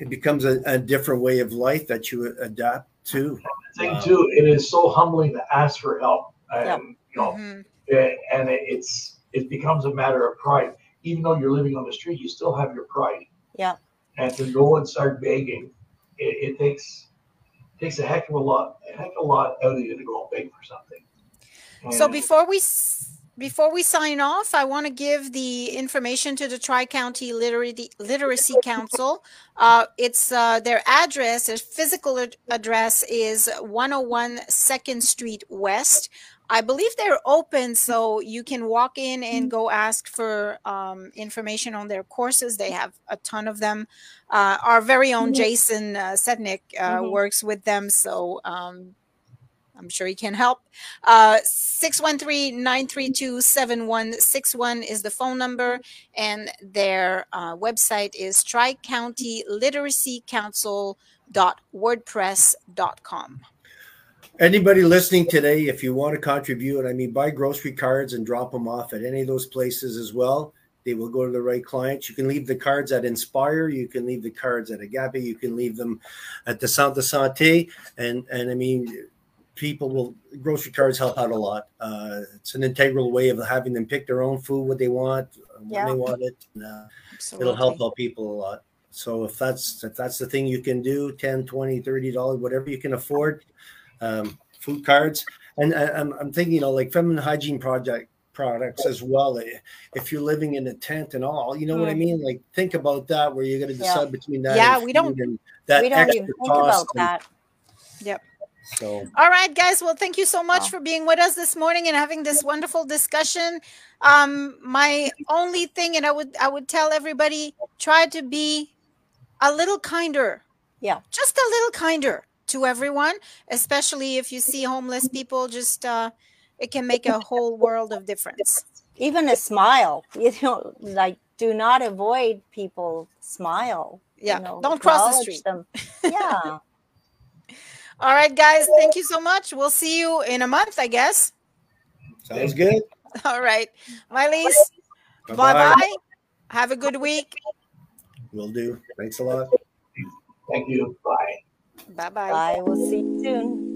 it becomes a, a different way of life that you adapt to. The thing Wow. too, it is so humbling to ask for help, and Yeah. you know, Mhm. Yeah, and it- it's it becomes a matter of pride. Even though you're living on the street, you still have your pride. Yeah. And to go and start begging, it, it takes takes a heck of a lot, a heck of a lot out of you to go and beg for something. So before we s- before we sign off, I want to give the information to the Tri County Literacy Literacy Council. Uh, it's uh, their address, their physical ad- address is 101 Second Street West. I believe they're open, so you can walk in and go ask for um, information on their courses. They have a ton of them. Uh, our very own Jason uh, Sednick uh, Mhm. works with them, so um, I'm sure he can help. Uh, 613-932-7161 is the phone number, and their uh, website is tri-county-literacy-council.wordpress.com. Anybody listening today, if you want to contribute, I mean, buy grocery cards and drop them off at any of those places as well. They will go to the right clients. You can leave the cards at Inspire. You can leave the cards at Agape. You can leave them at the Santa Santé. And and I mean, people will grocery cards help out a lot. Uh, it's an integral way of having them pick their own food, what they want, when Yeah. they want it. And, uh, it'll help out people a lot. So if that's if that's the thing you can do, 10, 20, 30 dollars, whatever you can afford, um, food cards. And I, I'm, I'm thinking, you know, like feminine hygiene project products as well. Eh, If you're living in a tent and all, you know what I mean? Like think about that where you're going to Yeah. decide between that. Yeah, we don't- that we don't extra even think about that. So All right, guys. Well, thank you so much Wow. for being with us this morning and having this wonderful discussion. Um, my only thing, and I would I would tell everybody, try to be a little kinder. Yeah. Just a little kinder to everyone, especially if you see homeless people. Just uh, it can make a whole world of difference. Even a smile, you know, like do not avoid people. Smile. you Yeah. know, Don't cross the street. Them. <laughs> Yeah. All right, guys. Thank you so much. We'll see you in a month, I guess. sounds good. <laughs> All right, Miley's. Bye Bye-bye. bye. Have a good week. Will do. Thanks a lot. Thank you. Bye. Bye bye. Bye. We'll see you soon.